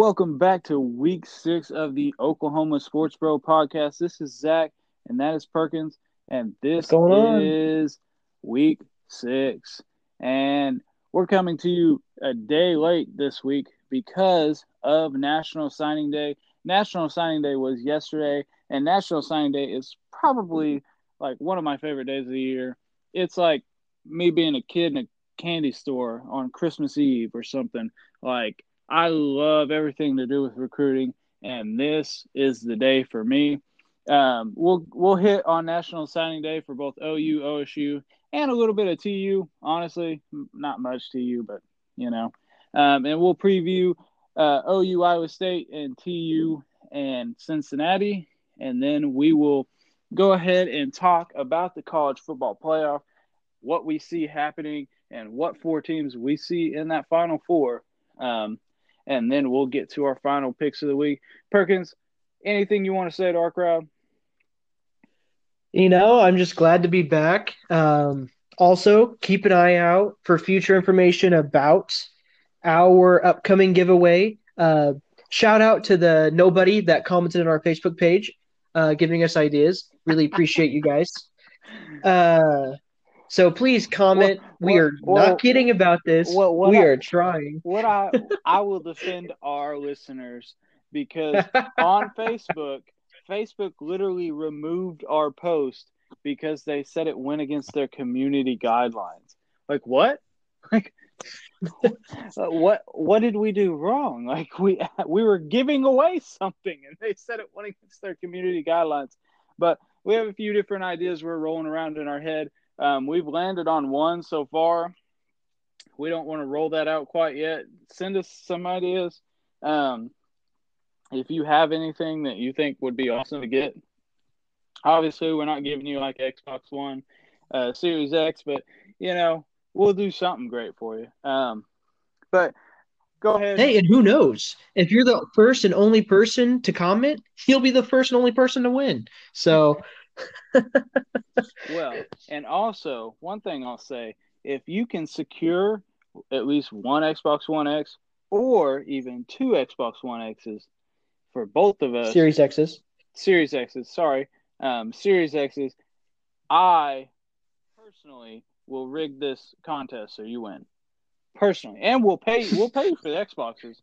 Welcome back to week six of the Oklahoma Sports Bro podcast. This is Zach, and that is Perkins, and this is week six. And we're coming to you a day late this week because of National Signing Day. National Signing Day was yesterday, and National Signing Day is probably like one of my favorite days of the year. It's like me being a kid in a candy store on Christmas Eve or something. Like I love everything to do with recruiting, and this is the day for me. Um, we'll we'll hit on National Signing Day for both OU, OSU, and a little bit of TU. Honestly, not much TU, but you know, um, and we'll preview uh, OU, Iowa State, and TU and Cincinnati, and then we will go ahead and talk about the college football playoff, what we see happening, and what four teams we see in that Final Four. Um, and then we'll get to our final picks of the week. Perkins, anything you want to say to our crowd? You know, I'm just glad to be back. Um, also, keep an eye out for future information about our upcoming giveaway. Uh, shout out to the nobody that commented on our Facebook page, uh, giving us ideas. Really appreciate you guys. Uh, so please comment. Well, we are well, not kidding about this. Well, we I, are trying. What I I will defend our listeners because on Facebook, Facebook literally removed our post because they said it went against their community guidelines. Like what? Like uh, what what did we do wrong? Like we we were giving away something and they said it went against their community guidelines. But we have a few different ideas we're rolling around in our head. Um, we've landed on one so far. We don't want to roll that out quite yet. Send us some ideas. Um, if you have anything that you think would be awesome to get, obviously we're not giving you like Xbox One, uh, Series X, but you know we'll do something great for you. Um, but go ahead. Hey, and who knows? If you're the first and only person to comment, you'll be the first and only person to win. So well, and also one thing I'll say: if you can secure at least one Xbox One X or even two Xbox One X's for both of us, Series X's, Series X's, sorry, um, Series X's, I personally will rig this contest so you win. Personally, and we'll pay we'll pay you for the Xboxes,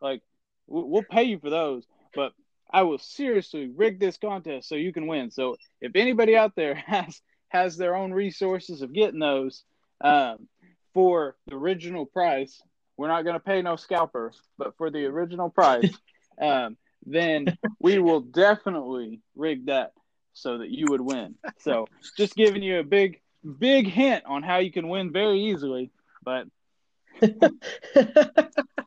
like we'll pay you for those, but I will seriously rig this contest so you can win. So if anybody out there has has their own resources of getting those um, for the original price, we're not going to pay no scalper, but for the original price, um, then we will definitely rig that so that you would win. So just giving you a big big hint on how you can win very easily, but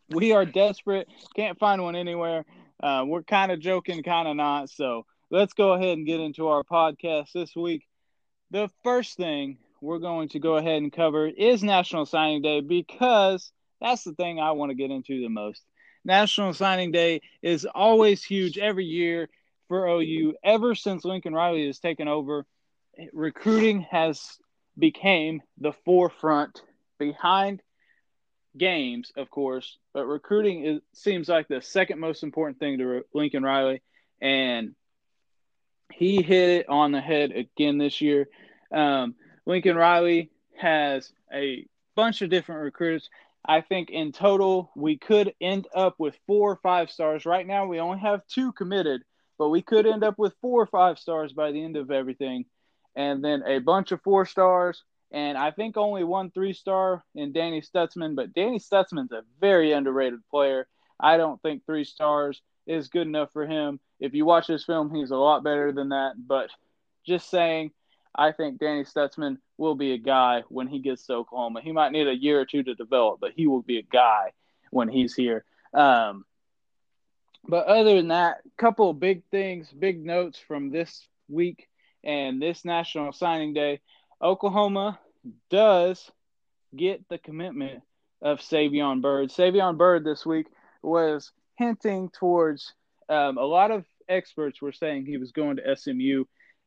we are desperate, can't find one anywhere. Uh, we're kind of joking, kind of not. So let's go ahead and get into our podcast this week. The first thing we're going to go ahead and cover is National Signing Day because that's the thing I want to get into the most. National Signing Day is always huge every year for OU. Ever since Lincoln Riley has taken over, recruiting has became the forefront behind games, of course, but recruiting is, seems like the second most important thing to Lincoln Riley, and he hit it on the head again this year. Um, Lincoln Riley has a bunch of different recruits. I think in total we could end up with four or five stars. Right now we only have two committed, but we could end up with four or five stars by the end of everything, and then a bunch of four stars and I think only one three star in Danny Stutsman, but Danny Stutsman's a very underrated player. I don't think three stars is good enough for him. If you watch this film, he's a lot better than that. But just saying, I think Danny Stutsman will be a guy when he gets to Oklahoma. He might need a year or two to develop, but he will be a guy when he's here. Um, but other than that, couple big things, big notes from this week and this National Signing Day. Oklahoma does get the commitment of Savion Byrd. Savion Byrd this week was hinting towards um, a lot of experts were saying he was going to SMU.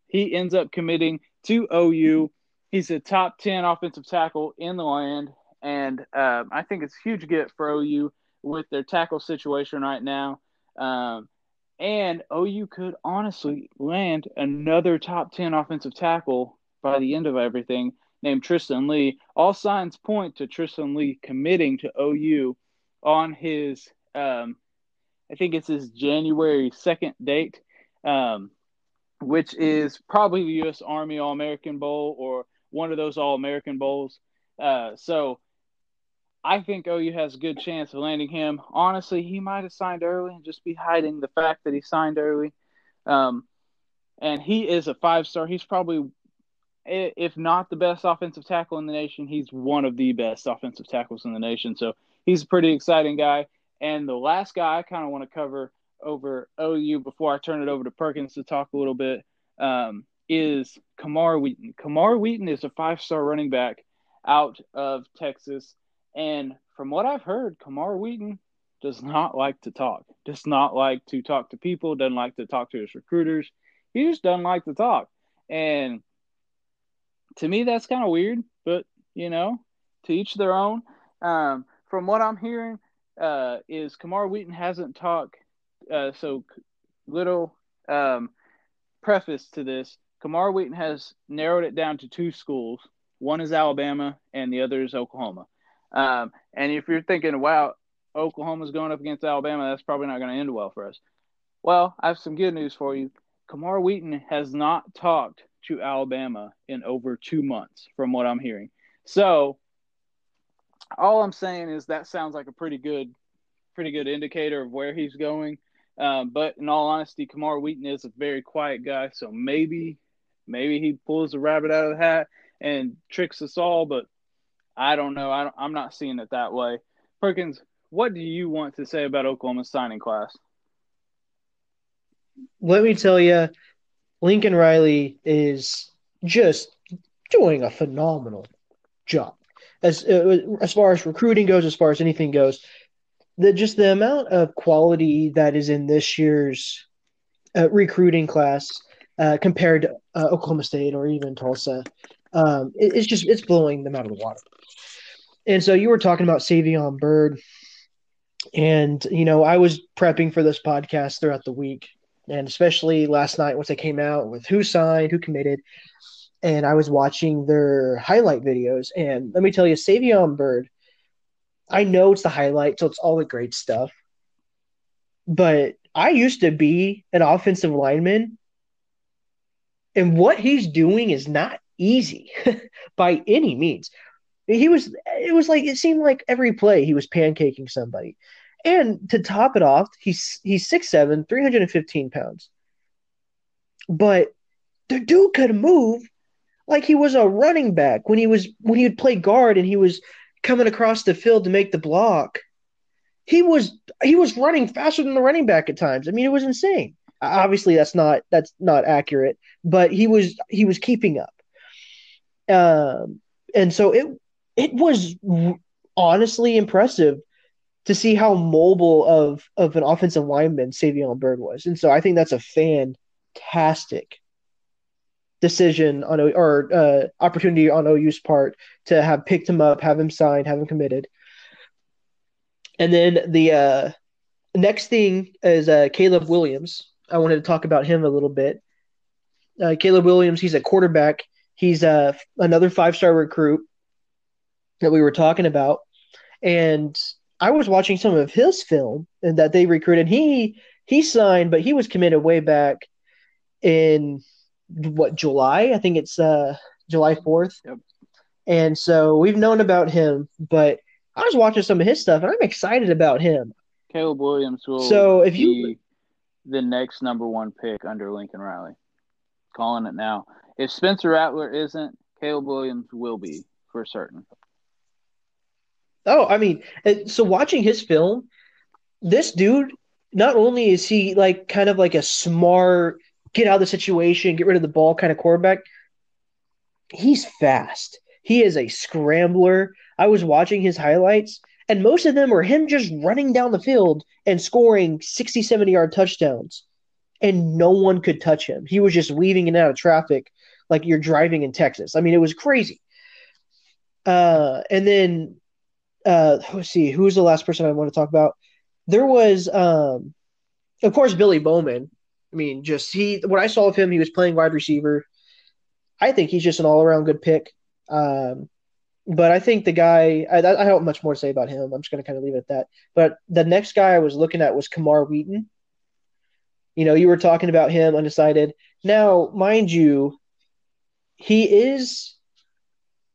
He ends up committing to OU. He's a top 10 offensive tackle in the land. And um, I think it's a huge get for OU. with their tackle situation right now. Um, and OU could honestly land another top 10 offensive tackle by the end of everything named Tristan Leigh. All signs point to Tristan Leigh committing to OU on his, um, I think it's his January 2nd date, um, which is probably the U.S. Army All American Bowl or one of those All American Bowls. Uh, so I think OU has a good chance of landing him. Honestly, he might have signed early and just be hiding the fact that he signed early. Um, and he is a five star. He's probably, if not the best offensive tackle in the nation, he's one of the best offensive tackles in the nation. So he's a pretty exciting guy. And the last guy I kind of want to cover over OU before I turn it over to Perkins to talk a little bit um, is Kamar Wheaton. Kamar Wheaton is a five star running back out of Texas. And from what I've heard, Kamar Wheaton does not like to talk, does not like to talk to people, doesn't like to talk to his recruiters. He just doesn't like to talk. And to me, that's kind of weird, but you know, to each their own. Um, from what I'm hearing, uh, is Kamar Wheaton hasn't talked. Uh, so, little um, preface to this Kamar Wheaton has narrowed it down to two schools. One is Alabama, and the other is Oklahoma. Um, and if you're thinking, wow, Oklahoma's going up against Alabama, that's probably not going to end well for us. Well, I have some good news for you. Kamar Wheaton has not talked to Alabama in over two months, from what I'm hearing. So, all I'm saying is that sounds like a pretty good, pretty good indicator of where he's going. Um, but in all honesty, Kamar Wheaton is a very quiet guy, so maybe, maybe he pulls the rabbit out of the hat and tricks us all. But I don't know. I am not seeing it that way. Perkins, what do you want to say about Oklahoma's signing class? Let me tell you, Lincoln Riley is just doing a phenomenal job as uh, as far as recruiting goes, as far as anything goes. The just the amount of quality that is in this year's uh, recruiting class uh, compared to uh, Oklahoma State or even Tulsa, um, it, it's just it's blowing them out of the water. And so you were talking about Savion Byrd, and you know I was prepping for this podcast throughout the week, and especially last night once they came out with who signed, who committed, and I was watching their highlight videos. And let me tell you, Savion Byrd, I know it's the highlight, so it's all the great stuff. But I used to be an offensive lineman, and what he's doing is not easy by any means. He was it was like it seemed like every play he was pancaking somebody. And to top it off, he's he's 6'7, 315 pounds. But the dude could move like he was a running back when he was when he would play guard and he was coming across the field to make the block. He was he was running faster than the running back at times. I mean, it was insane. Obviously, that's not that's not accurate, but he was he was keeping up. Um, and so it it was honestly impressive to see how mobile of of an offensive lineman Savion Byrd was, and so I think that's a fantastic decision on or uh, opportunity on OU's part to have picked him up, have him signed, have him committed. And then the uh, next thing is uh, Caleb Williams. I wanted to talk about him a little bit. Uh, Caleb Williams, he's a quarterback. He's uh, another five star recruit that we were talking about, and I was watching some of his film and that they recruited. He he signed, but he was committed way back in what July? I think it's uh July fourth. Yep. And so we've known about him, but I was watching some of his stuff, and I'm excited about him. Caleb Williams will so if you the next number one pick under Lincoln Riley. Calling it now. If Spencer Rattler isn't, Caleb Williams will be for certain. Oh, I mean, so watching his film, this dude, not only is he like kind of like a smart, get out of the situation, get rid of the ball kind of quarterback, he's fast. He is a scrambler. I was watching his highlights, and most of them were him just running down the field and scoring 60, 70 yard touchdowns, and no one could touch him. He was just weaving in and out of traffic like you're driving in Texas. I mean, it was crazy. Uh, and then uh, let's see, who's the last person I want to talk about? There was, um, of course, Billy Bowman. I mean, just he. What I saw of him, he was playing wide receiver. I think he's just an all around good pick. Um, but I think the guy, I, I don't have much more to say about him. I'm just going to kind of leave it at that. But the next guy I was looking at was Kamar Wheaton. You know, you were talking about him undecided. Now, mind you, he is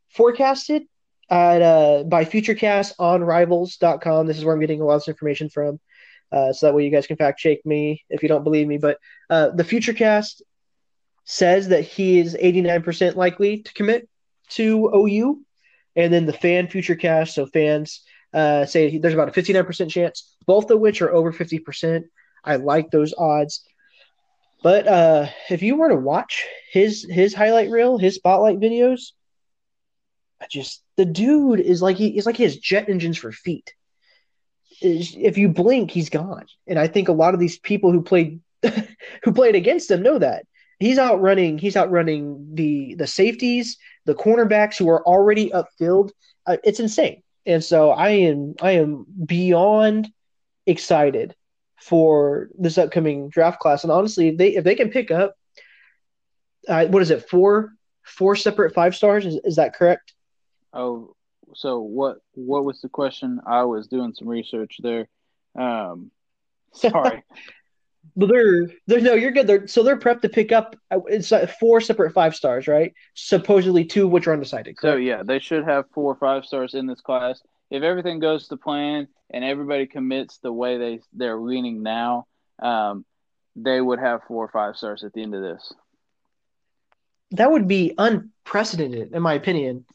forecasted at uh, by Futurecast on Rivals.com. This is where I'm getting a lot of information from. Uh, so that way you guys can fact check me if you don't believe me. But uh, the Futurecast says that he is 89% likely to commit to OU. And then the fan Futurecast, so fans uh, say there's about a 59% chance, both of which are over 50%. I like those odds. But uh, if you were to watch his his highlight reel, his spotlight videos, I just the dude is like he is like he has jet engines for feet. If you blink, he's gone. And I think a lot of these people who played who played against him know that he's outrunning he's outrunning the the safeties, the cornerbacks who are already upfield. Uh, it's insane. And so I am I am beyond excited for this upcoming draft class. And honestly, if they if they can pick up, uh, what is it, four four separate five stars? Is, is that correct? Oh, so what? What was the question? I was doing some research there. Um, sorry. but they're they're no, you're good. They're so they're prepped to pick up. It's like four separate five stars, right? Supposedly two which are undecided. Correct? So yeah, they should have four or five stars in this class. If everything goes to plan and everybody commits the way they they're leaning now, um, they would have four or five stars at the end of this. That would be unprecedented, in my opinion.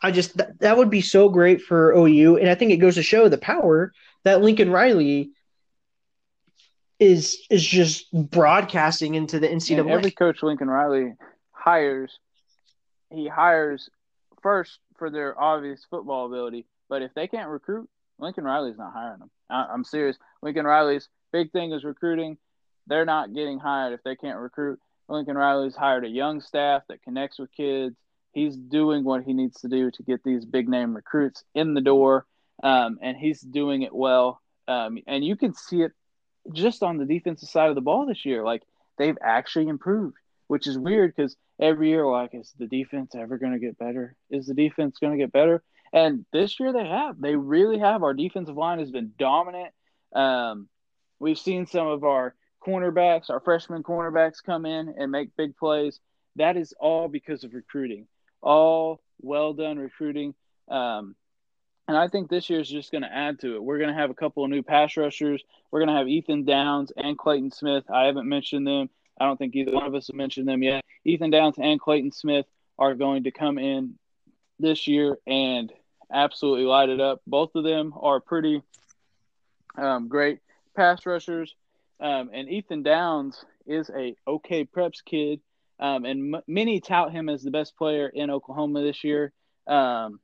I just that, that would be so great for OU, and I think it goes to show the power that Lincoln Riley is is just broadcasting into the NCAA. And every coach Lincoln Riley hires, he hires first for their obvious football ability, but if they can't recruit, Lincoln Riley's not hiring them. I, am serious. Lincoln Riley's big thing is recruiting. They're not getting hired if they can't recruit. Lincoln Riley's hired a young staff that connects with kids. He's doing what he needs to do to get these big name recruits in the door, um, and he's doing it well. Um, and you can see it just on the defensive side of the ball this year. Like they've actually improved, which is weird because every year, like, is the defense ever going to get better? Is the defense going to get better? And this year they have. They really have. Our defensive line has been dominant. Um, we've seen some of our cornerbacks, our freshman cornerbacks come in and make big plays. That is all because of recruiting. All well done recruiting. Um, and I think this year is just going to add to it. We're going to have a couple of new pass rushers. We're going to have Ethan Downs and Clayton Smith. I haven't mentioned them. I don't think either one of us have mentioned them yet. Ethan Downs and Clayton Smith are going to come in this year and absolutely light it up. Both of them are pretty um, great pass rushers. Um, and Ethan Downs is a OK Preps kid, um, and m- many tout him as the best player in Oklahoma this year. Um,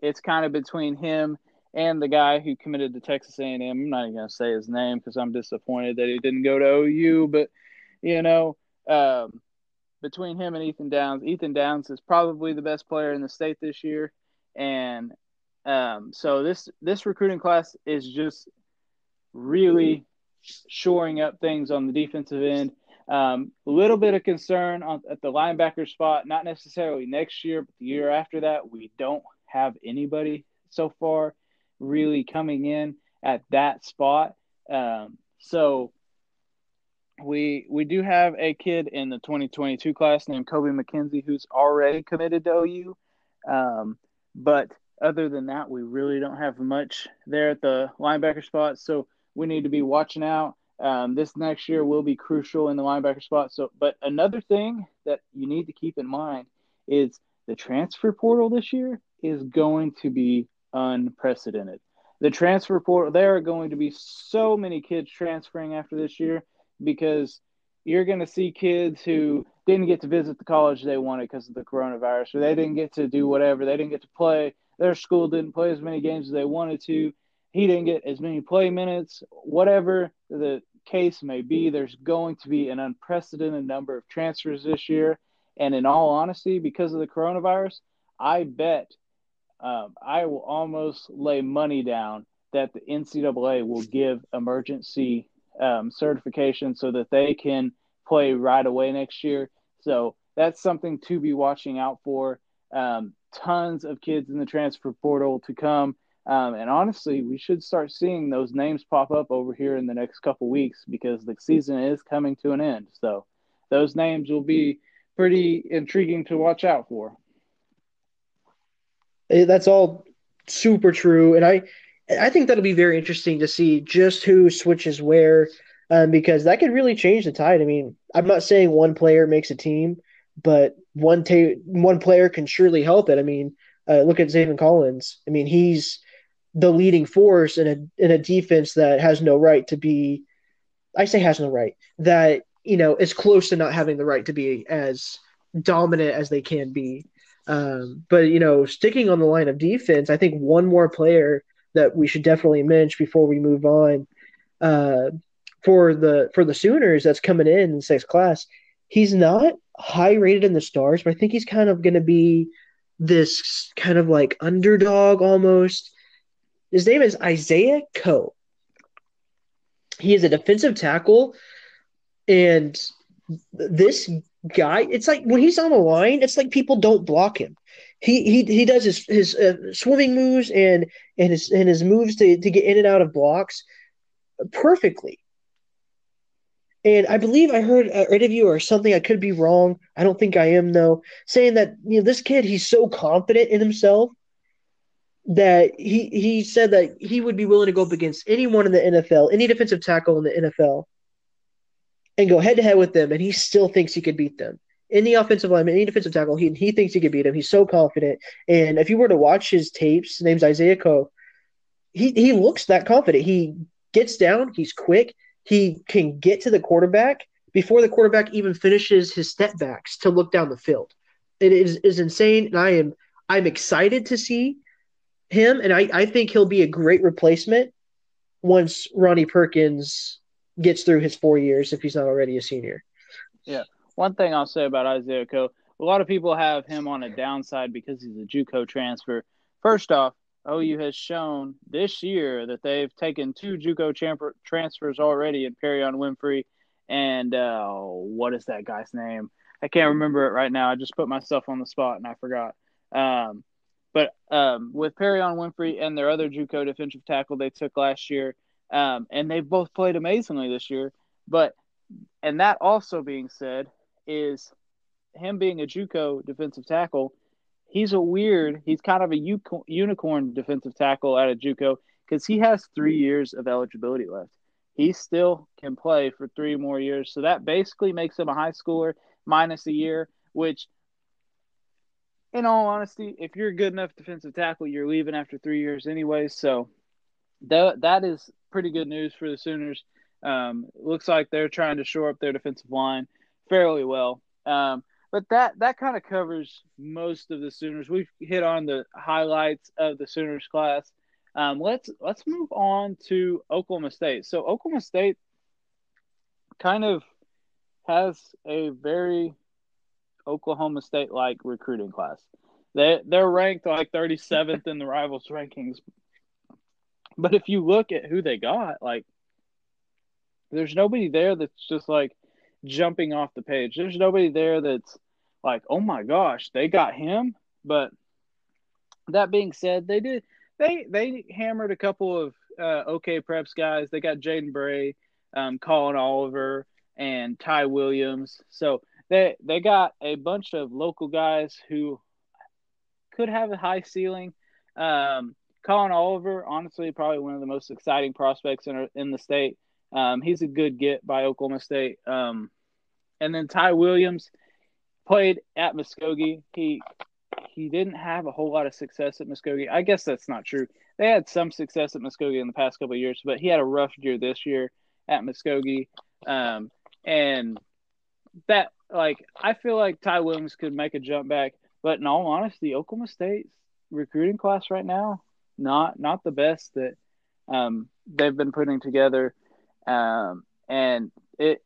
it's kind of between him and the guy who committed to Texas A&M. I'm not even going to say his name because I'm disappointed that he didn't go to OU. But you know, um, between him and Ethan Downs, Ethan Downs is probably the best player in the state this year, and um, so this this recruiting class is just really shoring up things on the defensive end. Um, a little bit of concern on, at the linebacker spot, not necessarily next year, but the year after that. We don't have anybody so far really coming in at that spot. Um, so we we do have a kid in the 2022 class named Kobe McKenzie who's already committed to OU. Um, but other than that, we really don't have much there at the linebacker spot. So we need to be watching out. Um, this next year will be crucial in the linebacker spot. So, but another thing that you need to keep in mind is the transfer portal this year is going to be unprecedented. The transfer portal, there are going to be so many kids transferring after this year because you're going to see kids who didn't get to visit the college they wanted because of the coronavirus, or they didn't get to do whatever, they didn't get to play. Their school didn't play as many games as they wanted to. He didn't get as many play minutes, whatever the case may be. There's going to be an unprecedented number of transfers this year. And in all honesty, because of the coronavirus, I bet um, I will almost lay money down that the NCAA will give emergency um, certification so that they can play right away next year. So that's something to be watching out for. Um, tons of kids in the transfer portal to come. Um, and honestly, we should start seeing those names pop up over here in the next couple weeks because the season is coming to an end. So those names will be pretty intriguing to watch out for. That's all super true, and I I think that'll be very interesting to see just who switches where, um, because that could really change the tide. I mean, I'm not saying one player makes a team, but one ta- one player can surely help it. I mean, uh, look at Zaven Collins. I mean, he's the leading force in a in a defense that has no right to be. I say has no right that you know is close to not having the right to be as dominant as they can be. Um, but you know, sticking on the line of defense, I think one more player that we should definitely mention before we move on uh, for the for the Sooners that's coming in in sixth class. He's not high rated in the stars, but I think he's kind of going to be this kind of like underdog almost. His name is Isaiah Coe. He is a defensive tackle, and this guy, it's like when he's on the line, it's like people don't block him. He he he does his his uh, swimming moves and and his and his moves to to get in and out of blocks perfectly. And I believe I heard an interview or something. I could be wrong. I don't think I am though. Saying that you know this kid, he's so confident in himself that he he said that he would be willing to go up against anyone in the NFL, any defensive tackle in the NFL, and go head to head with them, and he still thinks he could beat them. Any offensive lineman, any defensive tackle, he he thinks he could beat him. He's so confident. And if you were to watch his tapes, his name's Isaiah Coe. He he looks that confident. He gets down. He's quick. He can get to the quarterback before the quarterback even finishes his step backs to look down the field. It is, is insane, and I am I'm excited to see him, and I, I think he'll be a great replacement once Ronnie Perkins gets through his four years if he's not already a senior. Yeah. One thing I'll say about Isaiah Coe, a lot of people have him on a downside because he's a JUCO transfer. First off, OU has shown this year that they've taken two JUCO transfers already in Perrion Winfrey and uh, what is that guy's name? I can't remember it right now. I just put myself on the spot and I forgot. Um, but um, with Perrion Winfrey and their other JUCO defensive tackle they took last year, um, and they've both played amazingly this year. But and that also being said, is him being a JUCO defensive tackle. He's a weird. He's kind of a unicorn defensive tackle out of JUCO because he has three years of eligibility left. He still can play for three more years, so that basically makes him a high schooler minus a year. Which, in all honesty, if you're a good enough defensive tackle, you're leaving after three years anyway. So that that is pretty good news for the Sooners. Um, looks like they're trying to shore up their defensive line fairly well. Um, but that that kind of covers most of the Sooners. We've hit on the highlights of the Sooners class. Um, let's let's move on to Oklahoma State. So Oklahoma State kind of has a very Oklahoma State like recruiting class. They they're ranked like 37th in the rivals rankings. But if you look at who they got, like there's nobody there that's just like jumping off the page. There's nobody there that's like, oh my gosh, they got him. But that being said, they did they they hammered a couple of uh, OK Preps guys. They got Jaden Bray, um, Collin Oliver, and Ty Williams. So they they got a bunch of local guys who could have a high ceiling. Um, Collin Oliver, honestly, probably one of the most exciting prospects in in the state. Um, he's a good get by Oklahoma State. Um, and then Ty Williams played at Muskogee. He he didn't have a whole lot of success at Muskogee. I guess that's not true. They had some success at Muskogee in the past couple of years, but he had a rough year this year at Muskogee. Um, and that like I feel like Ty Williams could make a jump back, but in all honesty, Oklahoma State's recruiting class right now not not the best that um, they've been putting together. Um, and it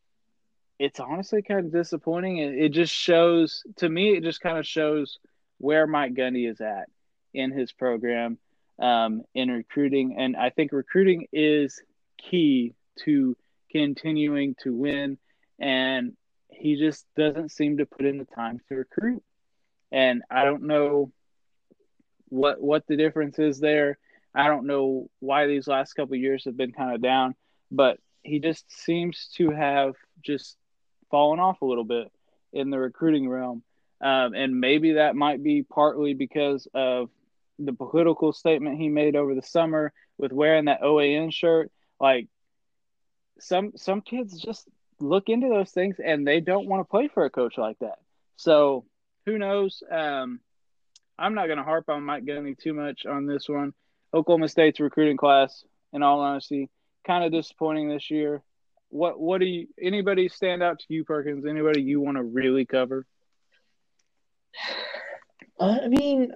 it's honestly kind of disappointing. It, it just shows to me. It just kind of shows where Mike Gundy is at. in his program um, in recruiting. And I think recruiting is key to continuing to win. And he just doesn't seem to put in the time to recruit. And I don't know what what the difference is there. I don't know why these last couple years have been kind of down, but he just seems to have just fallen off a little bit in the recruiting realm. Um, and maybe that might be partly because of the political statement he made over the summer with wearing that OAN shirt. Like some some kids just look into those things and they don't want to play for a coach like that. So who knows? Um, I'm not going to harp on Mike Gundy too much on this one. Oklahoma State's recruiting class, in all honesty, kind of disappointing this year. What what do you anybody stand out to you, Perkins? Anybody you want to really cover? I mean,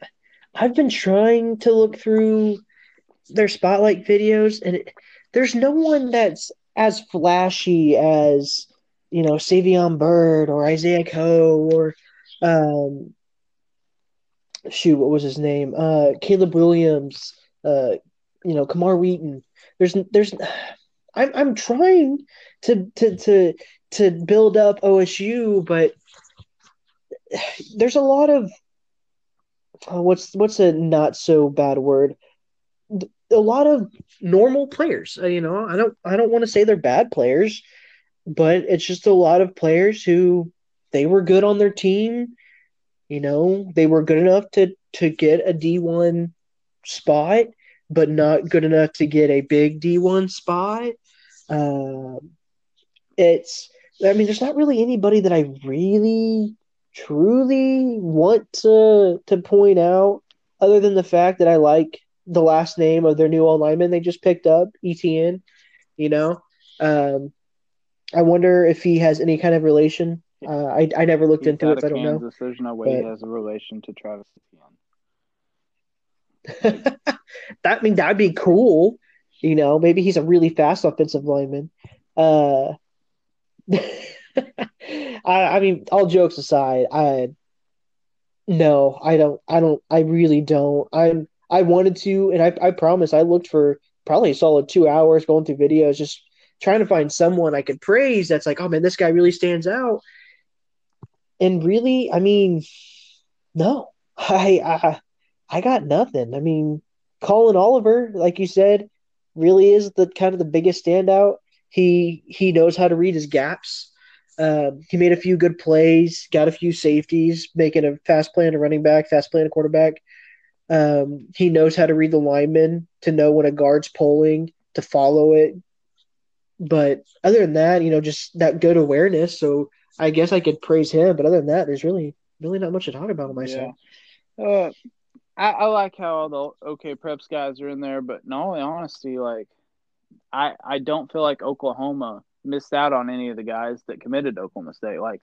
I've been trying to look through their spotlight videos, and it, there's no one that's as flashy as you know Savion Byrd or Isaiah Coe or um, shoot, what was his name? Uh, Caleb Williams. Uh, you know, Kamar Wheaton. There's there's I'm I'm trying to to to to build up OSU, but there's a lot of uh, what's what's a not so bad word a lot of normal players. Uh, you know i don't i don't want to say they're bad players but it's just a lot of players who they were good on their team. You know they were good enough to to get a d1 spot but not good enough to get a big d1 spot. Um, it's i mean there's not really anybody that i really truly want to to point out, other than the fact that I like the last name of their new old lineman they just picked up, ETN. You know, um, I wonder if he has any kind of relation. Uh, I I never looked He's into it. So I don't know. There's no way he has a relation to Travis Etienne. that I mean that'd be cool. You know, maybe he's a really fast offensive lineman. Uh, I, I mean, all jokes aside, I no, I don't. I don't. I really don't. I'm. I wanted to, and I. I promise. I looked for probably a solid two hours going through videos, just trying to find someone I could praise. That's like, oh man, this guy really stands out. And really, I mean, no, I. I, I got nothing. I mean, Collin Oliver, like you said, really is the kind of the biggest standout. He he knows how to read his gaps. Um, he made a few good plays, got a few safeties, making a fast play a running back, fast play a quarterback. Um, he knows how to read the lineman to know when a guard's pulling to follow it. But other than that, you know, just that good awareness. So I guess I could praise him. But other than that, there's really really not much to talk about myself. yeah. Uh, I, I like how all the OK Preps guys are in there, but in all honesty, like I I don't feel like Oklahoma missed out on any of the guys that committed to Oklahoma State. Like,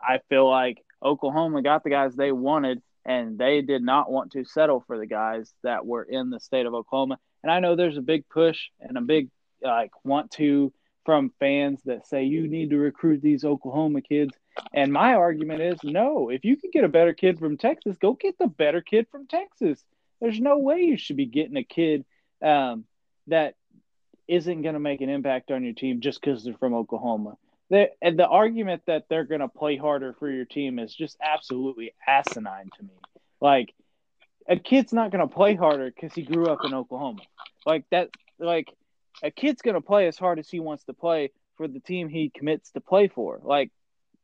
I feel like Oklahoma got the guys they wanted, and they did not want to settle for the guys that were in the state of Oklahoma. And I know there's a big push and a big like want to from fans that say you need to recruit these Oklahoma kids. And my argument is no, if you can get a better kid from Texas, go get the better kid from Texas. There's no way you should be getting a kid um, that isn't going to make an impact on your team just because they're from Oklahoma. The, and the argument that they're going to play harder for your team is just absolutely asinine to me. Like, a kid's not going to play harder because he grew up in Oklahoma. Like that, like a kid's going to play as hard as he wants to play for the team he commits to play for. Like,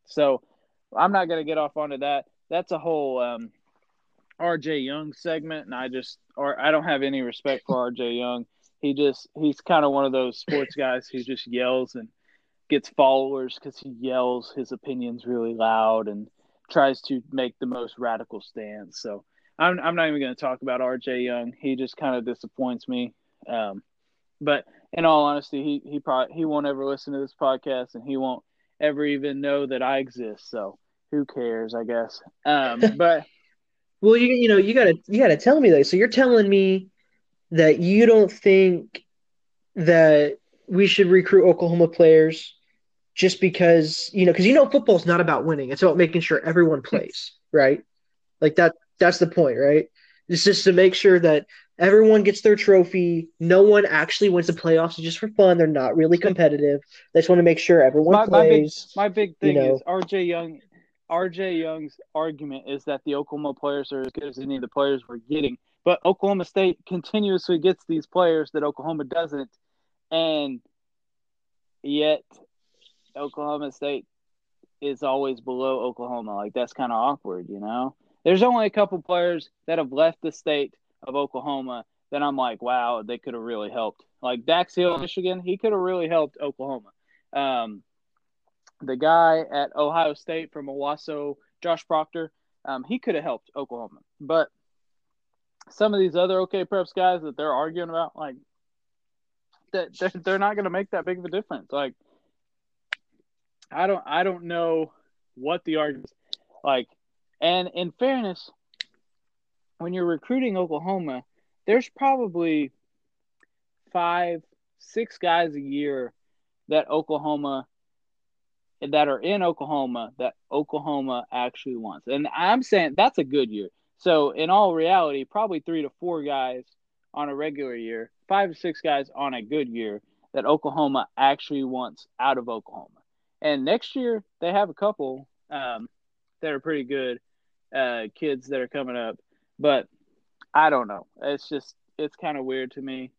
so I'm not going to get off onto that. That's a whole um, RJ Young segment, and I just or I don't have any respect for RJ Young he just he's kind of one of those sports guys who just yells and gets followers because he yells his opinions really loud and tries to make the most radical stance. So I'm I'm not even going to talk about R.J. Young. He just kind of disappoints me. Um, but in all honesty, he he probably he won't ever listen to this podcast and he won't ever even know that I exist. So who cares? I guess. Um, but well, you you know you gotta you gotta tell me though. So you're telling me that you don't think that we should recruit Oklahoma players just because you know because you know football's not about winning it's about making sure everyone plays right like that that's the point right It's just to make sure that everyone gets their trophy. No one actually wins the playoffs it's just for fun. They're not really competitive. They just want to make sure everyone my, plays. My big, my big thing you know. is RJ Young. RJ Young's argument is that the Oklahoma players are as good as any of the players we're getting, but Oklahoma State continuously gets these players that Oklahoma doesn't, and yet Oklahoma State is always below Oklahoma. Like that's kind of awkward, you know. There's only a couple players that have left the state of Oklahoma that I'm like, wow, they could have really helped. Like Dax Hill, Michigan, he could have really helped Oklahoma. Um, the guy at Ohio State from Owasso, Josh Proctor, um, he could have helped Oklahoma. But some of these other OK Preps guys that they're arguing about, like, that they're, they're not going to make that big of a difference. Like, I don't, I don't know what the argument, like, and in fairness, when you're recruiting Oklahoma, there's probably five, six guys a year that Oklahoma that are in Oklahoma that Oklahoma actually wants. And I'm saying that's a good year. So in all reality, probably three to four guys on a regular year, five to six guys on a good year that Oklahoma actually wants out of Oklahoma. And next year they have a couple um, that are pretty good uh, kids that are coming up, but I don't know. It's just it's kind of weird to me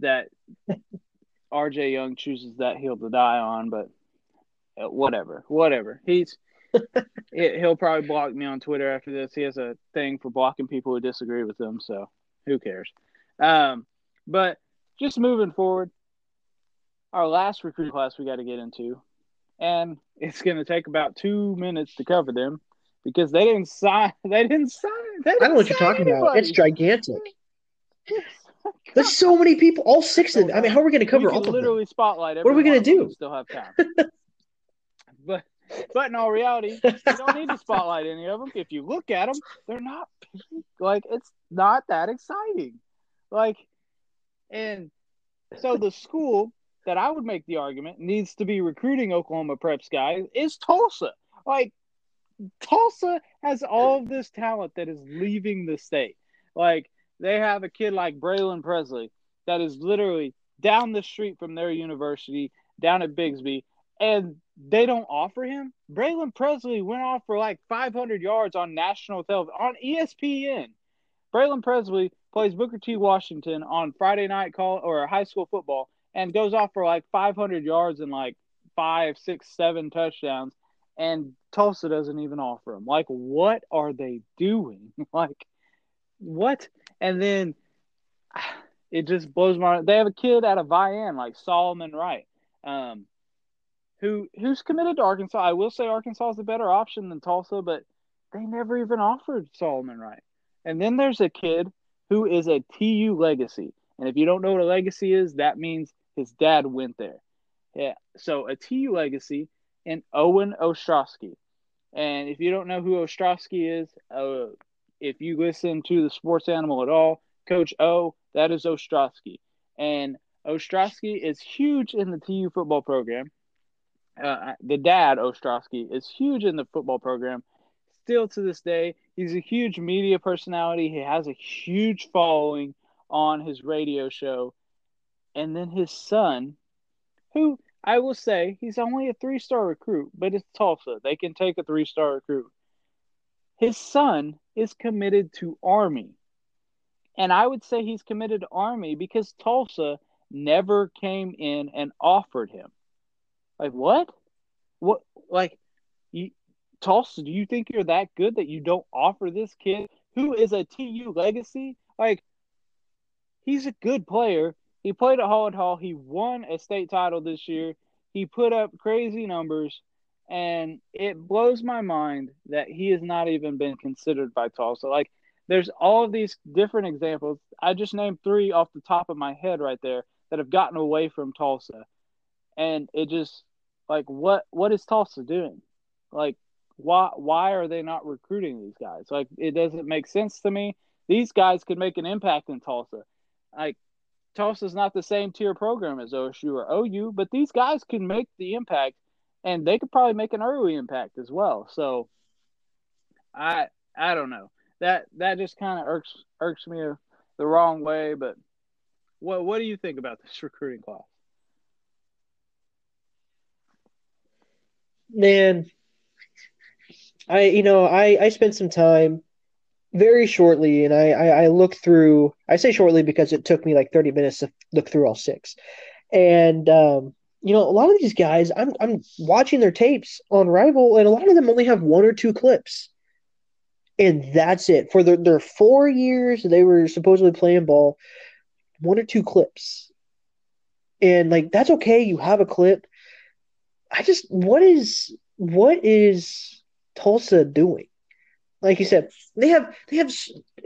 that RJ Young chooses that hill to die on, but uh, whatever, whatever. He's he'll probably block me on Twitter after this. He has a thing for blocking people who disagree with him, so who cares? Um, but just moving forward, our last recruit class we got to get into, and it's going to take about two minutes to cover them because they didn't sign. They didn't sign. They didn't I don't know what you're talking about. It's gigantic. There's so many people, all six of them. I mean, how are we going to cover all of them? literally spotlight. What are we of them do? Still have time. but but in all reality, you don't need to spotlight any of them. If you look at them, they're not like it's not that exciting. Like, and so the school that I would make the argument needs to be recruiting Oklahoma Preps guys is Tulsa. Like, Tulsa has all of this talent that is leaving the state. Like, they have a kid like Braylon Presley that is literally down the street from their university, down at Bixby, and they don't offer him. Braylon Presley went off for like 500 yards on national television on ESPN. Braylon Presley plays Booker T. Washington on Friday night call or high school football and goes off for like 500 yards and like five, six, seven touchdowns. And Tulsa doesn't even offer him. Like, what are they doing? like, what? And then it just blows my. They have a kid out of Vian, like Solomon Wright, um, who who's committed to Arkansas. I will say Arkansas is a better option than Tulsa, but they never even offered Solomon Wright. And then there's a kid who is a TU legacy, and if you don't know what a legacy is, that means his dad went there. Yeah, so a TU legacy and Owen Ostrowski. And if you don't know who Ostrowski is, uh, if you listen to the sports animal at all, Coach O, that is Ostrowski. And Ostrowski is huge in the TU football program. Uh, the dad, Ostrowski, is huge in the football program. Still to this day, he's a huge media personality. He has a huge following on his radio show. And then his son, who I will say he's only a three star recruit, but it's Tulsa. They can take a three star recruit. His son is committed to Army. And I would say he's committed to Army because Tulsa never came in and offered him. Like what? What like you Tulsa, do you think you're that good that you don't offer this kid who is a TU legacy? Like he's a good player. He played at Holland Hall. He won a state title this year. He put up crazy numbers, and it blows my mind that he has not even been considered by Tulsa. Like, there's all of these different examples. I just named three off the top of my head right there that have gotten away from Tulsa, and it just like what what is Tulsa doing? Like, why why are they not recruiting these guys? Like, it doesn't make sense to me. These guys could make an impact in Tulsa. Like Tulsa's not the same tier program as OSU or OU, but these guys can make the impact, and they could probably make an early impact as well. So, I I don't know. that that just kind of irks irks me the wrong way. But what what do you think about this recruiting class? Man, I you know I I spent some time very shortly, and I, I I looked through. I say shortly because it took me like thirty minutes to look through all six, and um, you know a lot of these guys, I'm I'm watching their tapes on Rival, and a lot of them only have one or two clips, and that's it for their their four years they were supposedly playing ball, one or two clips, and like that's okay. You have a clip. I just what is what is Tulsa doing? Like you said, they have they have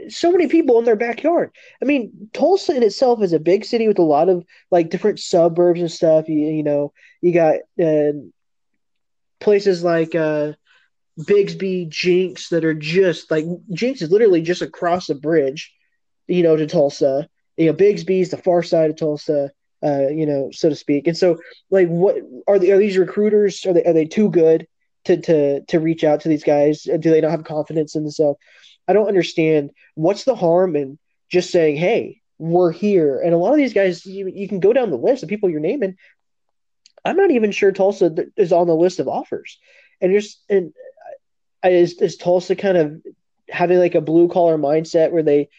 so many people in their backyard. I mean, Tulsa in itself is a big city with a lot of like different suburbs and stuff. You, you know, you got uh, places like uh, Bixby, Jenks that are just like Jenks is literally just across the bridge, you know, to Tulsa. You know, Bixby is the far side of Tulsa. Uh, you know, so to speak. And so, like, what are the are these recruiters? Are they are they too good? To to to reach out to these guys? Do they not have confidence in themselves? I don't understand. What's the harm in just saying, "Hey, we're here"? And a lot of these guys, you, you can go down the list of people you're naming. I'm not even sure Tulsa is on the list of offers, and just and is is Tulsa kind of having like a blue collar mindset where they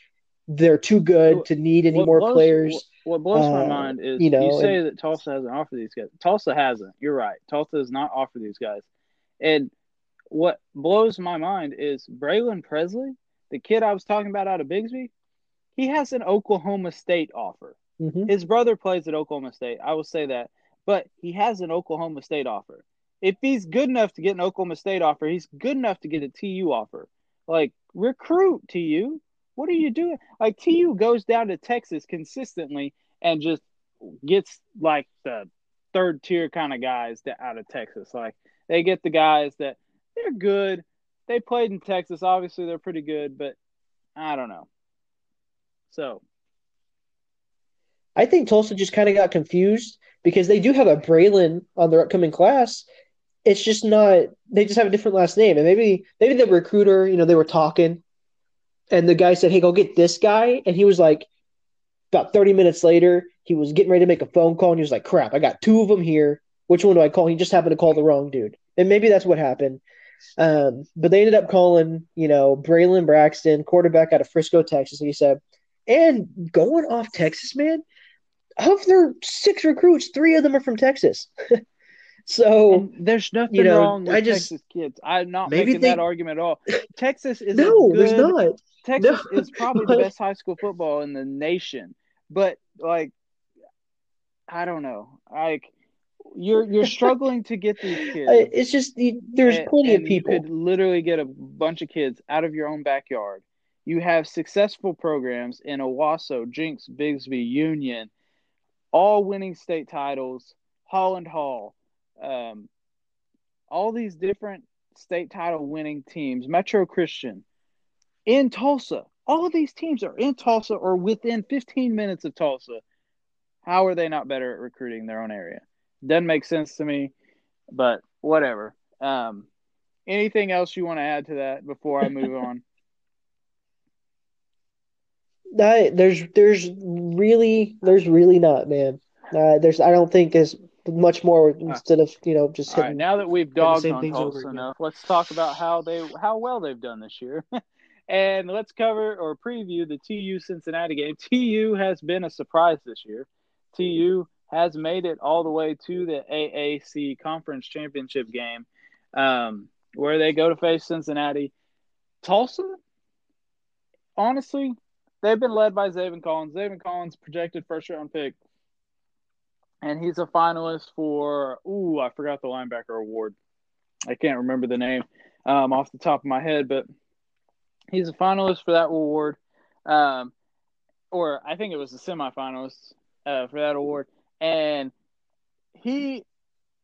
they're too good to need any what more blows, players. What, blows uh, my mind is you, know, you say and, that Tulsa hasn't offered these guys. Tulsa hasn't. You're right. Tulsa has not offered these guys. And what blows my mind is Braylen Presley, the kid I was talking about out of Bixby, he has an Oklahoma State offer. Mm-hmm. His brother plays at Oklahoma State. I will say that. But he has an Oklahoma State offer. If he's good enough to get an Oklahoma State offer, he's good enough to get a TU offer. Like, recruit TU. What are you doing? Like, TU goes down to Texas consistently and just gets like the third tier kind of guys that out of Texas. Like, they get the guys that they're good. They played in Texas. Obviously, they're pretty good, but I don't know. So, I think Tulsa just kind of got confused because they do have a Braylon on their upcoming class. It's just not. They just have a different last name, and maybe maybe the recruiter, you know, they were talking, and the guy said, "Hey, go get this guy," and he was like, about thirty minutes later, he was getting ready to make a phone call, and he was like, "Crap, I got two of them here which one do I call? He just happened to call the wrong dude. And maybe that's what happened. Um, but they ended up calling, you know, Braylon Braxton, quarterback out of Frisco, Texas, like you said. And going off Texas, man, of their six recruits, three of them are from Texas. so and there's nothing you know, wrong with I just, Texas kids. I'm not making they, that argument at all. Texas is no, good, there's not. Texas no, is probably the best high school football in the nation. But like I don't know. Like you're you're struggling to get these kids. It's just there's and, plenty and of people. You could literally get a bunch of kids out of your own backyard. You have successful programs in Owasso, Jenks, Bixby, Union, all winning state titles. Holland Hall, um, all these different state title winning teams. Metro Christian in Tulsa. All of these teams are in Tulsa or within 15 minutes of Tulsa. How are they not better at recruiting their own area? Doesn't make sense to me, but whatever. Um, anything else you want to add to that before I move on? That, there's there's really there's really not, man. Uh, there's I don't think there's much more instead of you know just hitting, now that we've dogged on Tulsa enough, let's talk about how they how well they've done this year. and let's cover or preview the TU Cincinnati game. TU has been a surprise this year. TU has made it all the way to the AAC Conference Championship game, um, where they go to face Cincinnati. Tulsa, honestly, they've been led by Zaven Collins. Zaven Collins projected first round pick, and he's a finalist for ooh, I forgot the linebacker award. I can't remember the name um, off the top of my head, but he's a finalist for that award. Um, or I think it was the semifinalist uh, for that award and he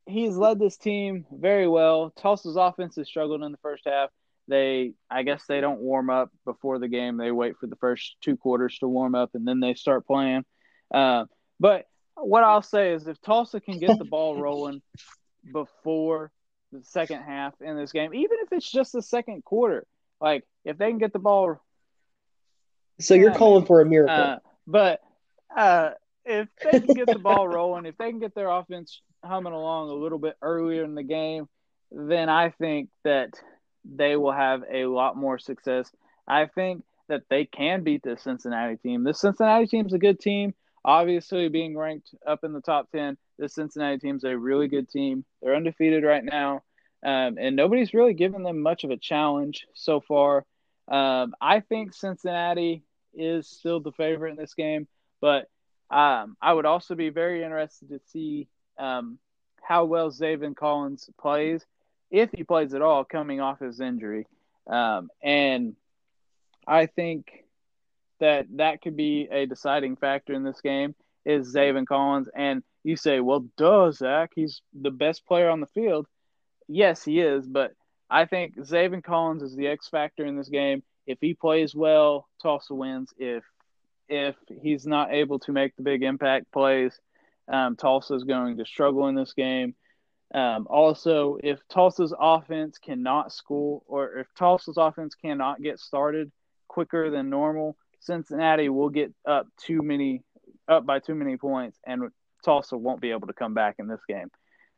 he's led this team very well. Tulsa's offense has struggled in the first half. They, I guess, they don't warm up before the game. They wait for the first two quarters to warm up, and then they start playing. Uh, but what I'll say is, if Tulsa can get the ball rolling before the second half in this game, even if it's just the second quarter, Like if they can get the ball. So you're calling for a miracle. Uh, but uh, if they can get the ball rolling, if they can get their offense humming along a little bit earlier in the game, then I think that they will have a lot more success. I think that they can beat the Cincinnati team. The Cincinnati team's a good team. Obviously, being ranked up in the top 10, the Cincinnati team's a really good team. They're undefeated right now, um, and nobody's really given them much of a challenge so far. Um, I think Cincinnati is still the favorite in this game, but um, I would also be very interested to see um, how well Zaven Collins plays, if he plays at all, coming off his injury. Um, and I think that that could be a deciding factor in this game is Zaven Collins. And you say, well, duh, Zach, he's the best player on the field. Yes, he is, but I think Zaven Collins is the X factor in this game. If he plays well, Tulsa wins. If if he's not able to make the big impact plays, um, Tulsa is going to struggle in this game. Um, also, if Tulsa's offense cannot school or if Tulsa's offense cannot get started quicker than normal, Cincinnati will get up too many, up by too many points, and Tulsa won't be able to come back in this game.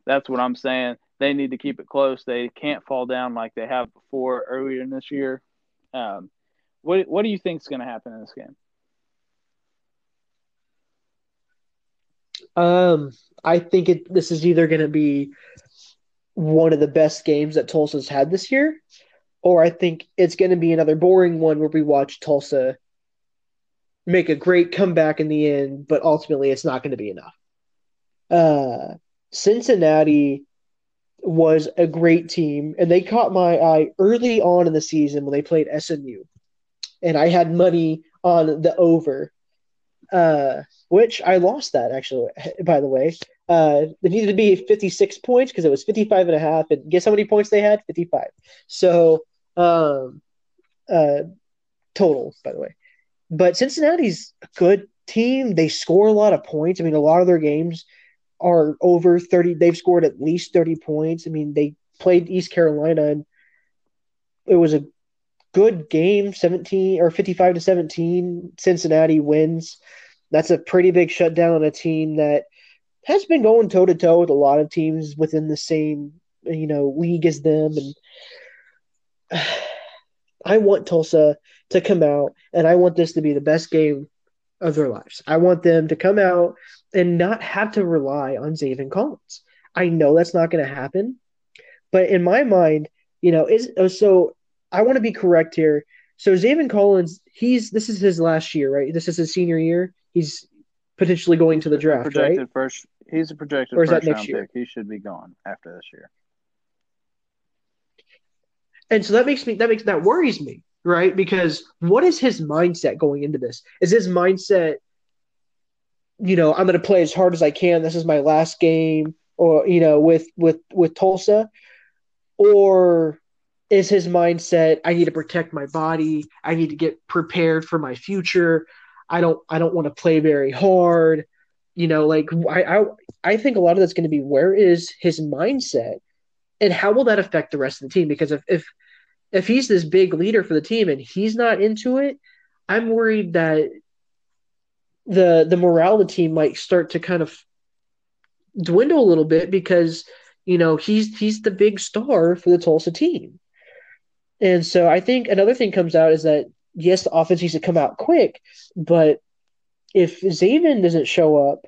That's what I'm saying. They need to keep it close. They can't fall down like they have before earlier in this year. Um, what What do you think is going to happen in this game? Um, I think it. This is either going to be one of the best games that Tulsa's had this year, or I think it's going to be another boring one where we watch Tulsa make a great comeback in the end, but ultimately it's not going to be enough. Uh, Cincinnati was a great team, and they caught my eye early on in the season when they played SMU, and I had money on the over uh, which I lost that actually, by the way. Uh, it needed to be 56 points because it was 55 and a half. And guess how many points they had? 55. So, um, uh, total, by the way. But Cincinnati's a good team. They score a lot of points. I mean, a lot of their games are over 30. They've scored at least 30 points. I mean, they played East Carolina and it was a good game 17 or 55 to 17 cincinnati wins. That's a pretty big shutdown on a team that has been going toe to toe with a lot of teams within the same you know league as them. And i want tulsa to come out and i want this to be the best game of their lives. I want them to come out and not have to rely on Zaven Collins. I know that's not going to happen but in my mind you know is so I want to be correct here. So Zaven Collins, he's this is his last year, right? This is his senior year. He's potentially going to the draft, projected right? first. He's a projected Or is that first next round year? pick. He should be gone after this year. And so that makes me that makes that worries me, right? Because what is his mindset going into this? Is his mindset, you know, I'm going to play as hard as I can. This is my last game, or you know, with with with Tulsa, or is his mindset I need to protect my body. I need to get prepared for my future. I don't I don't want to play very hard. You know, like I I, I think a lot of that's going to be where is his mindset and how will that affect the rest of the team? Because if if if he's this big leader for the team and he's not into it, I'm worried that the the morale of the team might start to kind of dwindle a little bit because you know he's he's the big star for the Tulsa team. And so I think another thing comes out is that yes, the offense needs to come out quick, but if Zaven doesn't show up,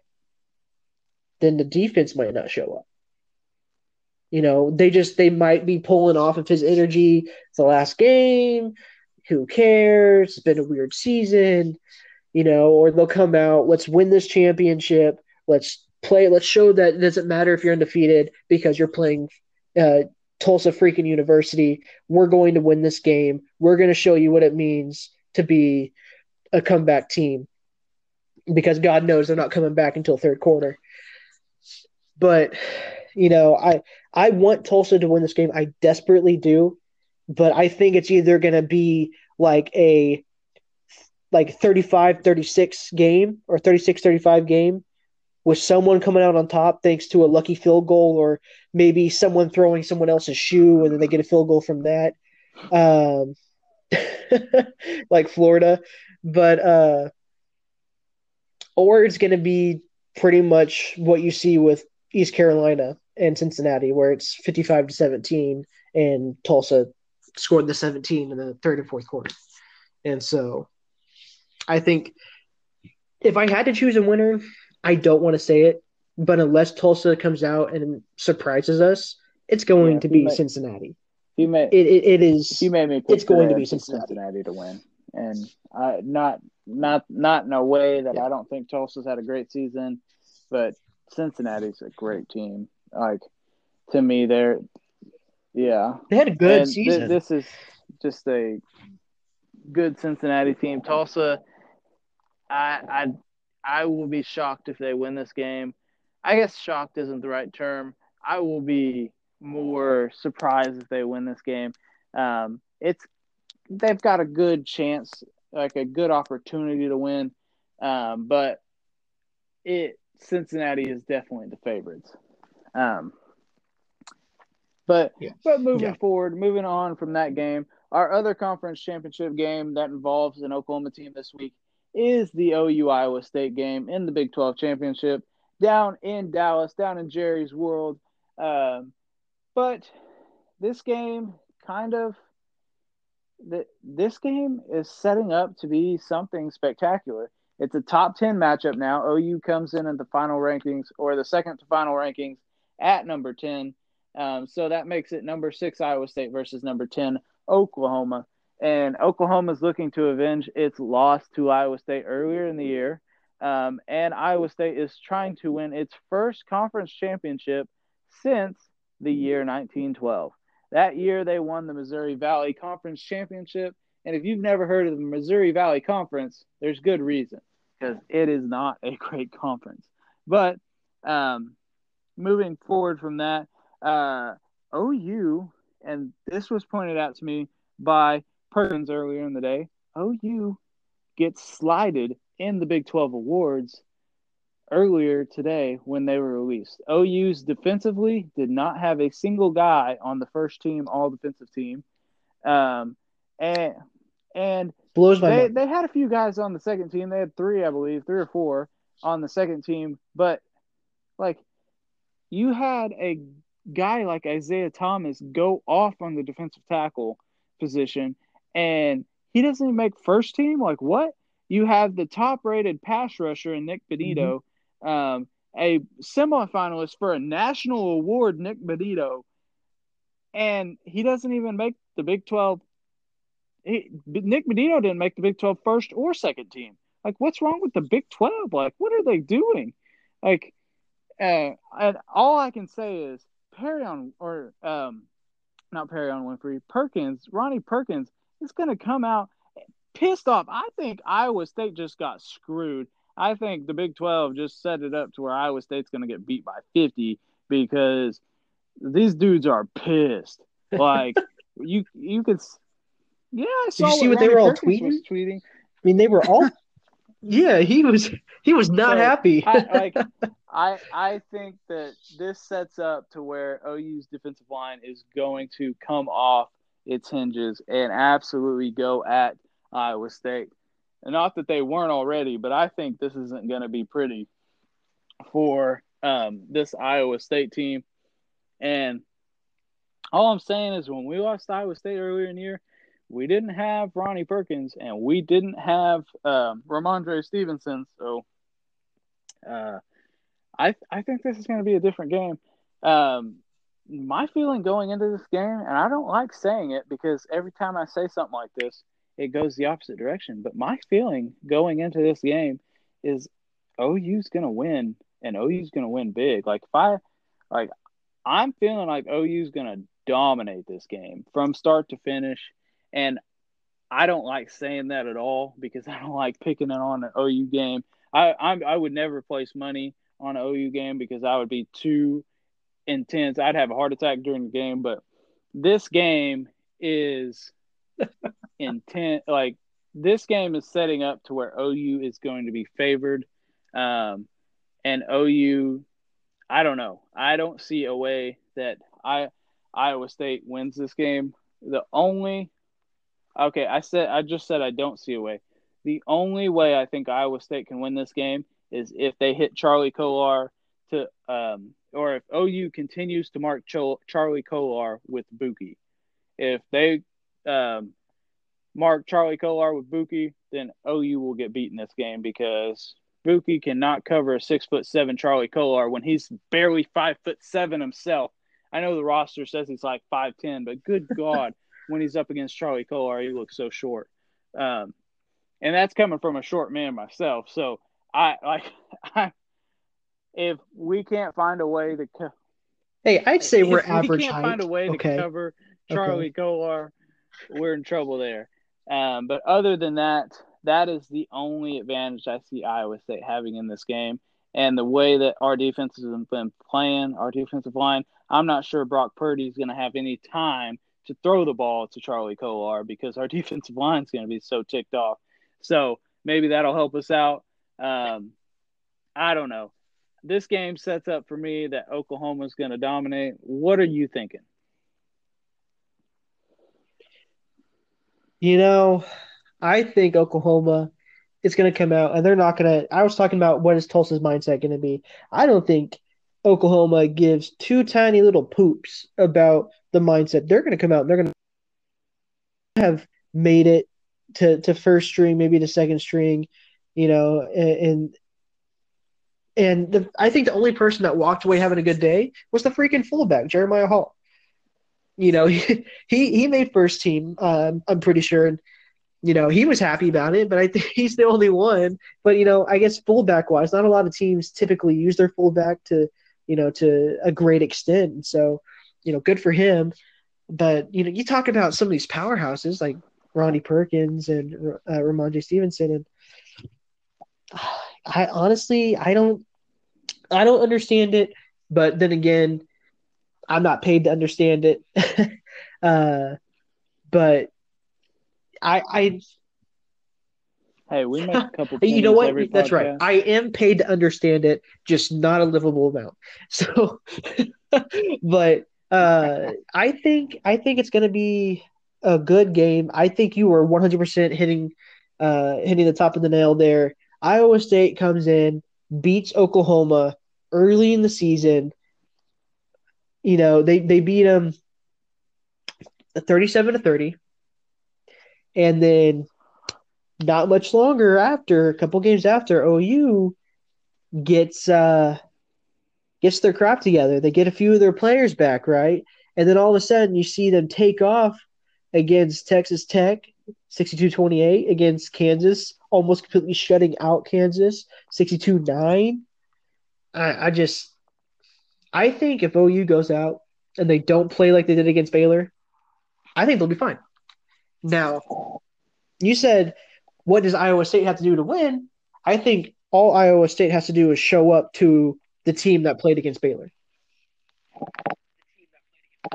then the defense might not show up. You know, they just they might be pulling off of his energy. The last game. Who cares? It's been a weird season. You know, or they'll come out, let's win this championship. Let's play, let's show that it doesn't matter if you're undefeated because you're playing uh, Tulsa freaking University. We're going to win this game. We're going to show you what it means to be a comeback team because God knows they're not coming back until third quarter. But you know, I I want Tulsa to win this game. I desperately do, but I think it's either going to be like a like 35-36 game or 36-35 game with someone coming out on top thanks to a lucky field goal or maybe someone throwing someone else's shoe and then they get a field goal from that. Um, like Florida, but uh, or it's going to be pretty much what you see with East Carolina and Cincinnati, where it's 55 to 17, and Tulsa scored the 17 in the third and fourth quarter. And so I think if I had to choose a winner, I don't want to say it, but unless Tulsa comes out and surprises us, it's going yeah, to be Cincinnati. He made it, it, it is. He made me. It's going to be Cincinnati. Cincinnati to win, and I not not not in a way that yeah. I don't think Tulsa's had a great season, but Cincinnati's a great team. Like to me, they're yeah. They had a good and season. Th- this is just a good Cincinnati team. Tulsa, I I I will be shocked if they win this game. I guess shocked isn't the right term. I will be more surprised if they win this game. Um, it's they've got a good chance, like a good opportunity to win, um, but it Cincinnati is definitely the favorites. Um, but yeah. but moving yeah. forward, moving on from that game, our other conference championship game that involves an Oklahoma team this week is the OU Iowa State game in the Big 12 championship down in Dallas, down in Jerry's world. Um, but this game kind of this game is setting up to be something spectacular. It's a top 10 matchup now. OU comes in at the final rankings or the second to final rankings at number 10. Um, so that makes it number six Iowa State versus number 10 Oklahoma. And Oklahoma is looking to avenge its loss to Iowa State earlier in the year. Um, and Iowa State is trying to win its first conference championship since the year 1912. That year, they won the Missouri Valley Conference Championship. And if you've never heard of the Missouri Valley Conference, there's good reason because it is not a great conference. But um, moving forward from that, uh, OU, and this was pointed out to me by Perkins earlier in the day, OU gets slided in the Big 12 awards earlier today when they were released. OU's defensively did not have a single guy on the first team, all defensive team. Um, and and blows my they, mind. they had a few guys on the second team. They had three, I believe, three or four on the second team. But like you had a guy like Isaiah Thomas go off on the defensive tackle position and he doesn't even make first team. Like what? You have the top rated pass rusher in Nik Bonitto, mm-hmm. um, a semifinalist for a national award, Nik Bonitto, and he doesn't even make the Big 12. He, Nik Bonitto didn't make the Big 12 first or second team. Like, what's wrong with the Big 12? Like, what are they doing? Like, uh, and all I can say is Perrion or um, not Perrion Winfrey, Perkins, Ronnie Perkins is going to come out pissed off. I think Iowa State just got screwed. I think the Big 12 just set it up to where Iowa State's going to get beat by 50 because these dudes are pissed. Like you you could Yeah, I saw Did you see what, what they were all tweeting? tweeting. I mean, they were all Yeah, he was he was not so, happy. I, like I I think that this sets up to where OU's defensive line is going to come off its hinges and absolutely go at Iowa State. And not that they weren't already, but I think this isn't going to be pretty for um, this Iowa State team. And all I'm saying is when we lost Iowa State earlier in the year, we didn't have Ronnie Perkins and we didn't have um, Rhamondre Stevenson. So uh, I I think this is going to be a different game. Um, my feeling going into this game, and I don't like saying it because every time I say something like this, it goes the opposite direction. But my feeling going into this game is OU's going to win, and OU's going to win big. Like if I, like, I'm feeling like OU's going to dominate this game from start to finish, and I don't like saying that at all because I don't like picking it on an OU game. I I'm, I would never place money on an OU game because I would be too intense. I'd have a heart attack during the game. But this game is intent like this game is setting up to where OU is going to be favored. Um, and OU, I don't know. I don't see a way that I Iowa State wins this game. The only Okay, I said I just said I don't see a way. The only way I think Iowa State can win this game is if they hit Charlie Kolar to, um, or if OU continues to mark Ch- Charlie Kolar with Bookie. If they um, mark Charlie Kolar with Bookie, then OU will get beaten this game because Bookie cannot cover a six foot seven Charlie Kolar when he's barely five foot seven himself. I know the roster says he's like five ten, but good God, when he's up against Charlie Kolar, he looks so short. Um, and that's coming from a short man myself. So I like I, if we can't find a way to co- hey, I'd say we're if average we can't height. find a way okay. to cover Charlie okay. Kolar, we're in trouble there. Um, but other than that, that is the only advantage I see Iowa State having in this game. And the way that our defense has been playing, our defensive line, I'm not sure Brock Purdy is going to have any time to throw the ball to Charlie Kolar because our defensive line is going to be so ticked off. So maybe that'll help us out. Um, I don't know. This game sets up for me that Oklahoma is going to dominate. What are you thinking? You know, I think Oklahoma is going to come out and they're not going to. I was talking about what is Tulsa's mindset going to be. I don't think Oklahoma gives two tiny little poops about the mindset. They're going to come out and they're going to have made it to, to first string, maybe to second string, you know, and the, I think the only person that walked away having a good day was the freaking fullback, Jeremiah Hall. You know, he he, made first team. Um, I'm pretty sure, and you know he was happy about it. But I think he's the only one. But you know, I guess fullback wise, not a lot of teams typically use their fullback to you know to a great extent. And so, you know, good for him. But you know, you talk about some of these powerhouses like Ronnie Perkins and uh, Rhamondre Stevenson, and I honestly I don't I don't understand it. But then again, I'm not paid to understand it. uh, but I I Hey, we make a couple. you know what? That's right. I am paid to understand it, just not a livable amount. So, but uh, I think I think it's going to be a good game. I think you were 100% hitting uh, hitting the top of the nail there. Iowa State comes in, beats Oklahoma early in the season. You know, they they beat them 37 to 30. And then not much longer after, a couple games after, OU gets uh gets their crap together. They get a few of their players back, right? And then all of a sudden you see them take off against Texas Tech, 62-28 against Kansas, almost completely shutting out Kansas, 62-9. I, I just I think if OU goes out and they don't play like they did against Baylor, I think they'll be fine. Now, you said, what does Iowa State have to do to win? I think all Iowa State has to do is show up to the team that played against Baylor.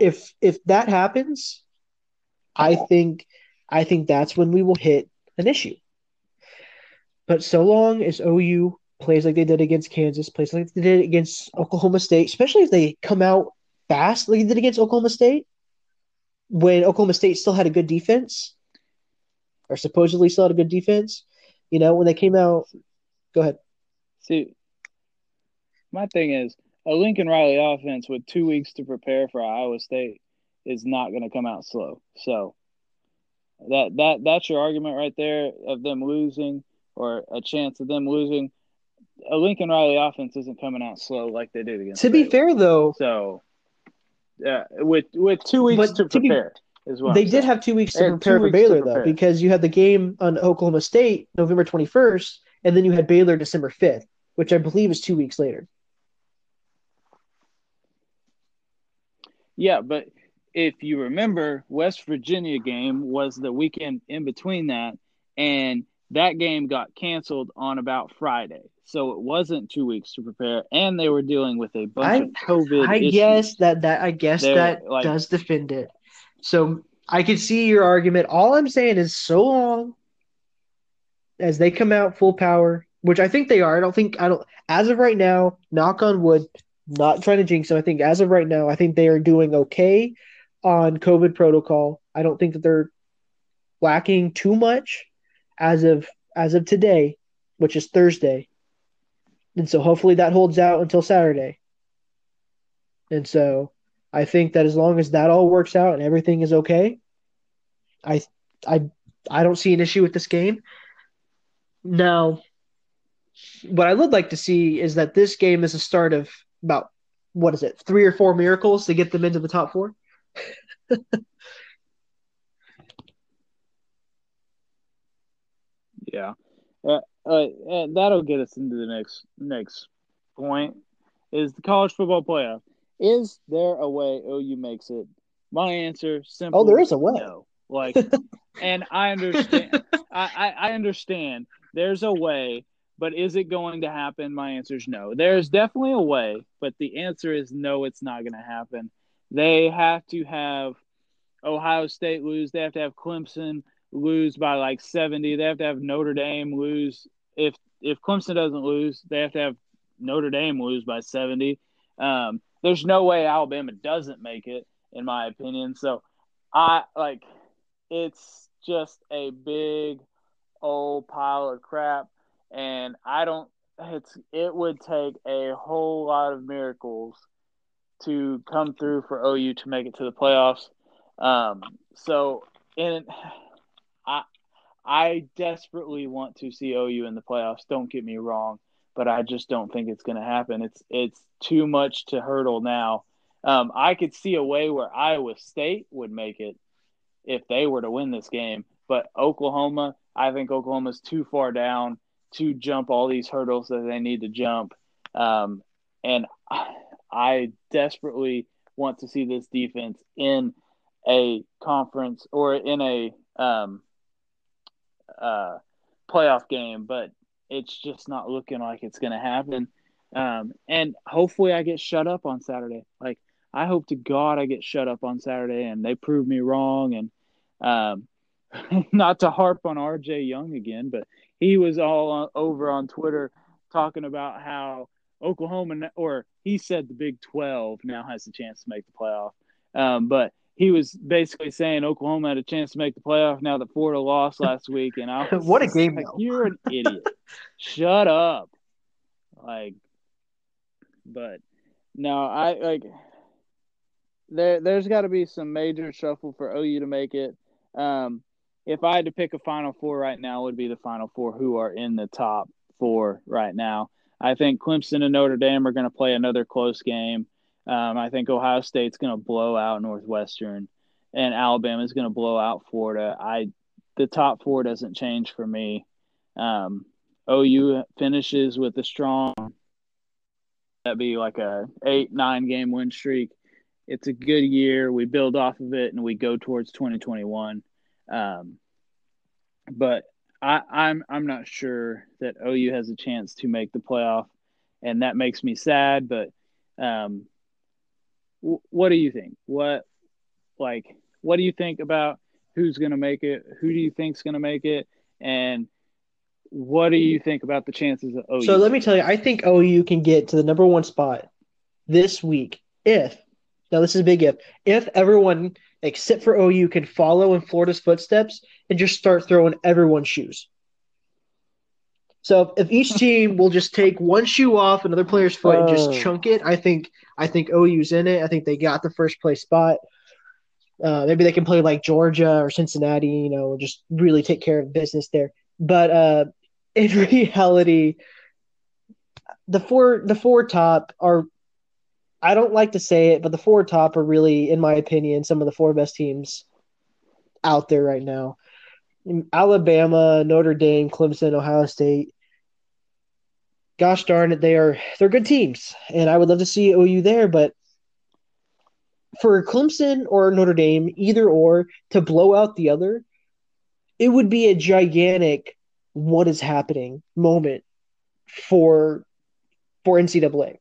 If if that happens, I think I think that's when we will hit an issue. But so long as OU plays like they did against Kansas, plays like they did against Oklahoma State, especially if they come out fast like they did against Oklahoma State, when Oklahoma State still had a good defense, or supposedly still had a good defense, you know, when they came out, go ahead. See, my thing is a Lincoln Riley offense with two weeks to prepare for Iowa State is not going to come out slow. So that that that's your argument right there of them losing or a chance of them losing. A Lincoln Riley offense isn't coming out slow like they did against. To be fair, though, so yeah, with with two weeks to prepare. Be, they I'm did have two weeks to prepare for Baylor prepare. though, because you had the game on Oklahoma State November twenty first, and then you had Baylor December fifth, which I believe is two weeks later. Yeah, but if you remember, West Virginia game was the weekend in between that, and that game got canceled on about Friday. So it wasn't two weeks to prepare, and they were dealing with a bunch I, of COVID. I issues. guess that that I guess They're, that like, does defend it. So I can see your argument. All I'm saying is, so long as they come out full power, which I think they are. I don't think I don't. As of right now, knock on wood, not trying to jinx them. I think as of right now, I think they are doing okay on COVID protocol. I don't think that they're lacking too much as of as of today, which is Thursday. And so hopefully that holds out until Saturday. And so I think that as long as that all works out and everything is okay, I I I don't see an issue with this game. Now, what I would like to see is that this game is a start of about what is it, three or four miracles to get them into the top four. yeah, uh, uh, that'll get us into the next next point. Is the college football playoff? Is there a way OU makes it? My answer simple. Oh, there is a way. No. Like, and I understand. I, I understand. There's a way, but is it going to happen? My answer is no. There's definitely a way, but the answer is no. It's not going to happen. They have to have Ohio State lose. They have to have Clemson lose by like 70. They have to have Notre Dame lose. If if Clemson doesn't lose, they have to have Notre Dame lose by 70. Um, there's no way Alabama doesn't make it, in my opinion. So I like it's just a big old pile of crap and I don't it's it would take a whole lot of miracles to come through for OU to make it to the playoffs. Um, so and I I desperately want to see OU in the playoffs. Don't get me wrong, but I just don't think it's going to happen. It's it's too much to hurdle now. Um, I could see a way where Iowa State would make it if they were to win this game. But Oklahoma, I think Oklahoma's too far down to jump all these hurdles that they need to jump. Um, and I desperately want to see this defense in a conference or in a um, uh, playoff game, but it's just not looking like it's going to happen. Um, and hopefully, I get shut up on Saturday. Like, I hope to God I get shut up on Saturday and they prove me wrong and um, not to harp on RJ Young again, but he was all over on Twitter talking about how Oklahoma, or he said the Big 12 now has a chance to make the playoff. Um, but he was basically saying Oklahoma had a chance to make the playoff now that Florida lost last week. And I what a game! Like, You're an idiot. Shut up. Like, but no, I like there. There's got to be some major shuffle for OU to make it. Um, if I had to pick a Final Four right now, it would be the Final Four who are in the top four right now. I think Clemson and Notre Dame are going to play another close game. Um, I think Ohio State's going to blow out Northwestern, and Alabama is going to blow out Florida. I the top four doesn't change for me. Um, OU finishes with a strong that be like a eight nine game win streak it's a good year. We build off of it and we go towards 2021. Um, but I, I'm I'm not sure that OU has a chance to make the playoff, and that makes me sad. But um, w- what do you think? What like what do you think about who's going to make it? Who do you think's going to make it? And what do you think about the chances of OU? So let me tell you, I think OU can get to the number one spot this week if now, this is a big if. If everyone except for OU can follow in Florida's footsteps and just start throwing everyone's shoes. So if each team will just take one shoe off another player's foot and just oh. chunk it, I think I think OU's in it. I think they got the first place spot. Uh, maybe they can play like Georgia or Cincinnati, you know, just really take care of business there. But uh, in reality, the four the four top are I don't like to say it, but the four top are really, in my opinion, some of the four best teams out there right now. Alabama, Notre Dame, Clemson, Ohio State. Gosh darn it, they are they're good teams, and I would love to see OU there. But for Clemson or Notre Dame, either or, to blow out the other, it would be a gigantic "what is happening" moment for for NCAA.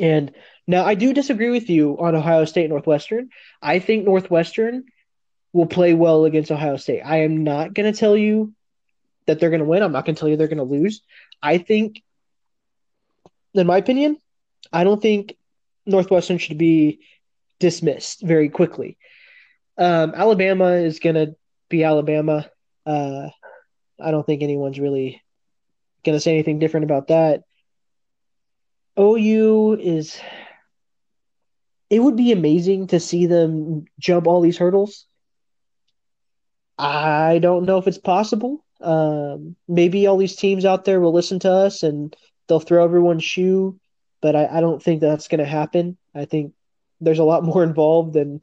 And now I do disagree with you on Ohio State Northwestern. I think Northwestern will play well against Ohio State. I am not going to tell you that they're going to win. I'm not going to tell you they're going to lose. I think, in my opinion, I don't think Northwestern should be dismissed very quickly. Um, Alabama is going to be Alabama. Uh, I don't think anyone's really going to say anything different about that. OU is. It would be amazing to see them jump all these hurdles. I don't know if it's possible. Um, maybe all these teams out there will listen to us and they'll throw everyone's shoe, but I, I don't think that's going to happen. I think there's a lot more involved than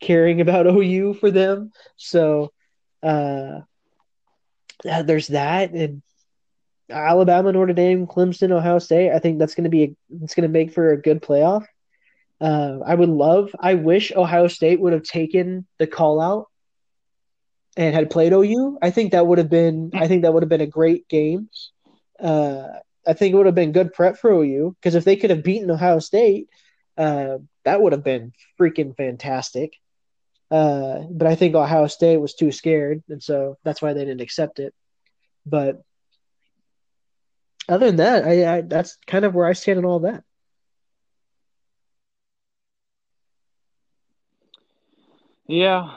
caring about OU for them. So uh, there's that, and Alabama, Notre Dame, Clemson, Ohio State. I think that's going to be a, it's going to make for a good playoff. Uh, I would love. I wish Ohio State would have taken the call out and had played OU. I think that would have been. I think that would have been a great game. Uh, I think it would have been good prep for OU because if they could have beaten Ohio State, uh, that would have been freaking fantastic. Uh, but I think Ohio State was too scared, and so that's why they didn't accept it. But other than that, I, I that's kind of where I stand on all that. Yeah,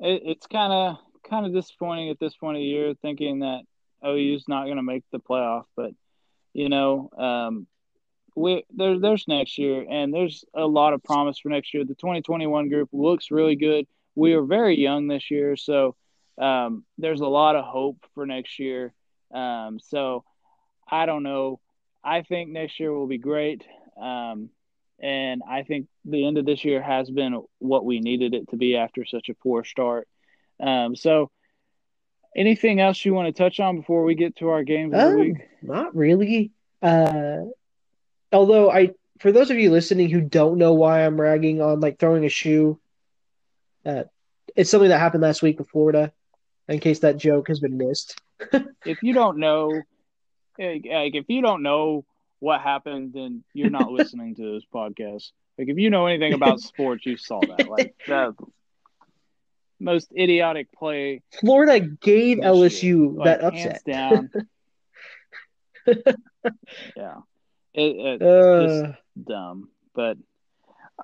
it, it's kind of kind of disappointing at this point of the year, thinking that OU's not going to make the playoff. But you know, um, we there, there's next year, and there's a lot of promise for next year. The 2021 group looks really good. We are very young this year, so um, there's a lot of hope for next year. Um, so I don't know. I think next year will be great. Um, and I think the end of this year has been what we needed it to be after such a poor start. Um, so, anything else you want to touch on before we get to our games of the Um, week? not really. Uh, although I, for those of you listening who don't know why I'm ragging on like throwing a shoe, uh, it's something that happened last week with Florida. In case that joke has been missed. If you don't know, like like, if you don't know what happened, then you're not listening to this podcast. Like if you know anything about sports, you saw that. Like the most idiotic play Florida gave LSU. Like, that upset. down. yeah, it, it, Uh, just dumb. But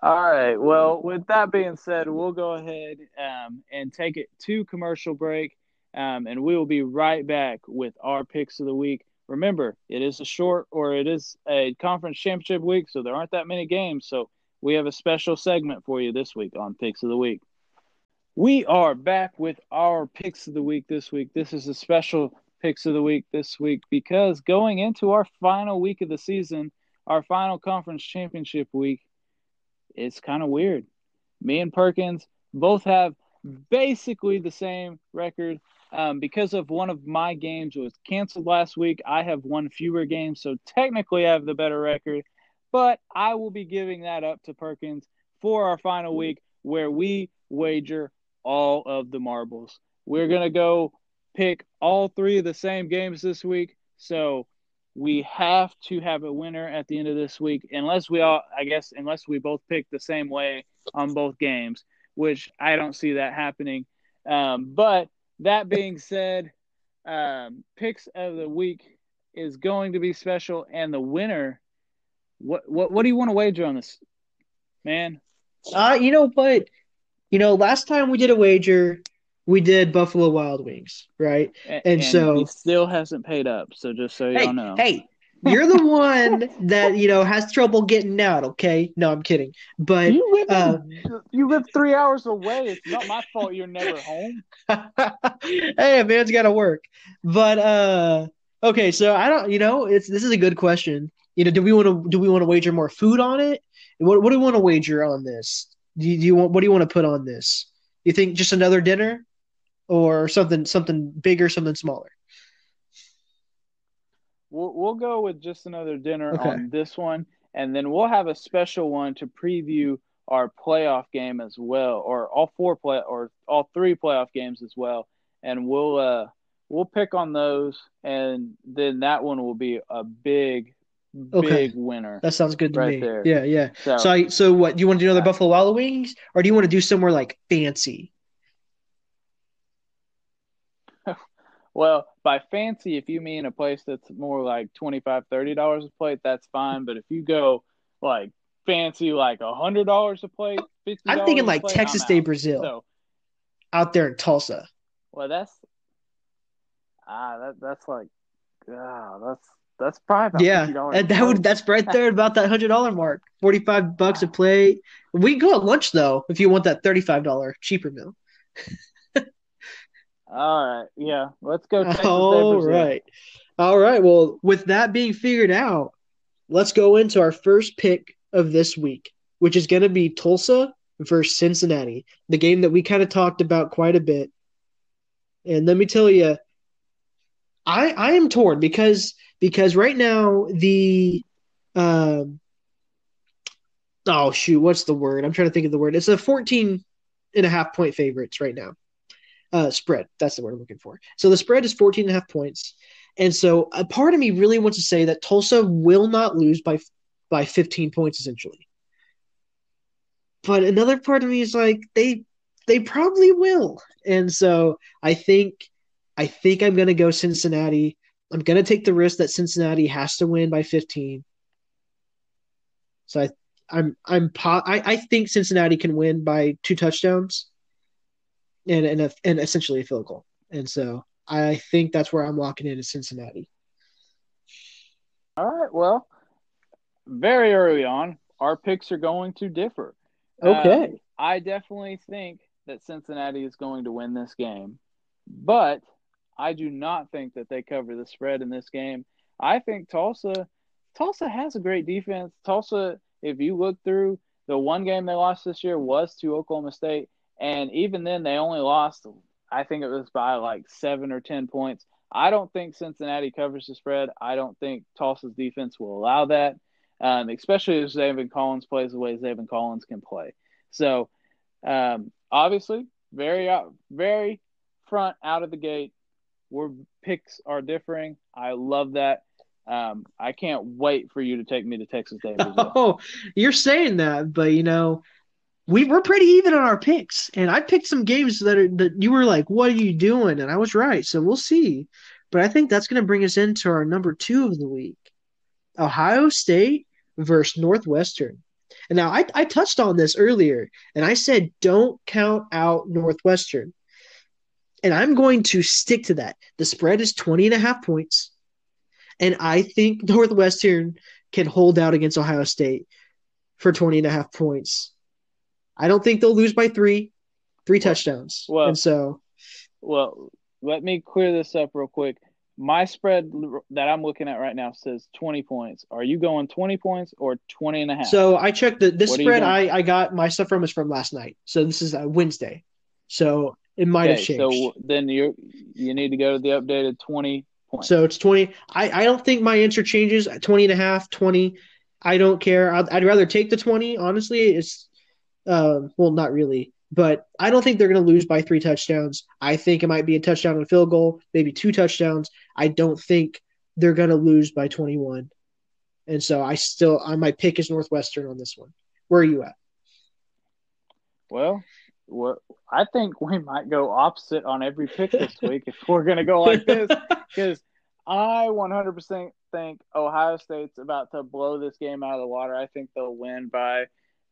all right. Well, with that being said, we'll go ahead um, and take it to commercial break, um, and we will be right back with our picks of the week. Remember, it is a short or it is a conference championship week, so there aren't that many games. So we have a special segment for you this week on picks of the week. We are back with our picks of the week this week. This is a special picks of the week this week because going into our final week of the season, our final conference championship week, it's kind of weird. Me and Perkins both have basically the same record. Um, because of one of my games was canceled last week, I have won fewer games, so technically I have the better record. But I will be giving that up to Perkins for our final week where we wager all of the marbles. We're going to go pick all three of the same games this week. So we have to have a winner at the end of this week, unless we all, I guess, unless we both pick the same way on both games, which I don't see that happening. Um, but that being said, um, picks of the week is going to be special, and the winner. What what what do you want to wager on this, man? uh, you know but You know, last time we did a wager, we did Buffalo Wild Wings, right? A- And so- he still hasn't paid up. So just so Hey, y'all know, hey, you're the one that you know has trouble getting out. Okay, no, I'm kidding. But you live uh, you live three hours away. It's not my fault you're never home. hey, a man's got to work. But uh, okay, so I don't, you know, it's this is a good question. You know, do we want to do we want to wager more food on it? What what do we want to wager on this? Do you, do you want what do you want to put on this? You think just another dinner, or something something bigger, something smaller? We'll we'll go with just another dinner Okay. on this one, and then we'll have a special one to preview our playoff game as well, or all four play or all three playoff games as well, and we'll uh we'll pick on those, and then that one will be a big Okay. big winner. That sounds good to Right me. there. Yeah, yeah. So, So I, so what? Do you want to do another Buffalo Wild Wings, or do you want to do somewhere like fancy? Well, by fancy, if you mean a place that's more like $25, $30 a plate, that's fine. But if you go like fancy, like hundred dollars a plate, fifty. I'm thinking like plate, Texas de. Brazil So out there in Tulsa. Well, that's ah, that that's like, ah, that's that's probably yeah, $50 that would that's right there about that hundred dollar mark. Forty five bucks a plate. We go at lunch though if you want that thirty five dollar cheaper meal. All right, yeah, let's go. Texas All right. All right. Well, with that being figured out, let's go into our first pick of this week, which is going to be Tulsa versus Cincinnati, the game that we kind of talked about quite a bit. And let me tell you, I I am torn because because right now the um oh shoot, what's the word? I'm trying to think of the word. It's a 14 and a half point favorites right now. Uh, spread. That's the word I'm looking for. So the spread is 14 and a half points. And so a part of me really wants to say that Tulsa will not lose by by 15 points essentially. But another part of me is like they they probably will. And so I think I think I'm going to go Cincinnati. I'm going to take the risk that Cincinnati has to win by 15. So I I'm I'm po- I, I think Cincinnati can win by two touchdowns and and, a, and essentially a field goal. And so I think that's where I'm locking in is Cincinnati. All right. Well, very early on, our picks are going to differ. Okay. Um, I definitely think that Cincinnati is going to win this game, but I do not think that they cover the spread in this game. I think Tulsa, Tulsa has a great defense. Tulsa, if you look through the one game they lost this year was to Oklahoma State, and even then they only lost. I think it was by like seven or ten points. I don't think Cincinnati covers the spread. I don't think Tulsa's defense will allow that, um, especially if Zaven Collins plays the way Zaven Collins can play. So, um, obviously, very very front out of the gate. Where picks are differing. I love that. Um, I can't wait for you to take me to Texas de. Oh, you're saying that, but you know, we were pretty even on our picks, and I picked some games that are that you were like, "What are you doing?" and I was right. So we'll see. But I think that's going to bring us into our number two of the week: Ohio State versus Northwestern. And now I, I touched on this earlier, and I said don't count out Northwestern. And I'm going to stick to that. The spread is 20 and a half points. And I think Northwestern can hold out against Ohio State for 20 and a half points. I don't think they'll lose by three, three Well- touchdowns. well- and so, Well, let me clear this up real quick. My spread that I'm looking at right now says 20 points. Are you going 20 points or 20 and a half? so I checked the this What spread? I, I got my stuff from is from last night. So this is uh, Wednesday. So it might have changed. so then you you need to go to the updated 20 points. So it's 20. I, I don't think my answer changes. 20 and a half, 20. I don't care. I'd, I'd rather take the 20. Honestly, it's, um, well, not really, but I don't think they're going to lose by three touchdowns. I think it might be a touchdown and a field goal, maybe two touchdowns. I don't think they're going to lose by 21. And so I still, I my pick is Northwestern on this one. Where are you at? Well, I think we might go opposite on every pick this week if we're going to go like this because I 100% think Ohio State's about to blow this game out of the water. I think they'll win by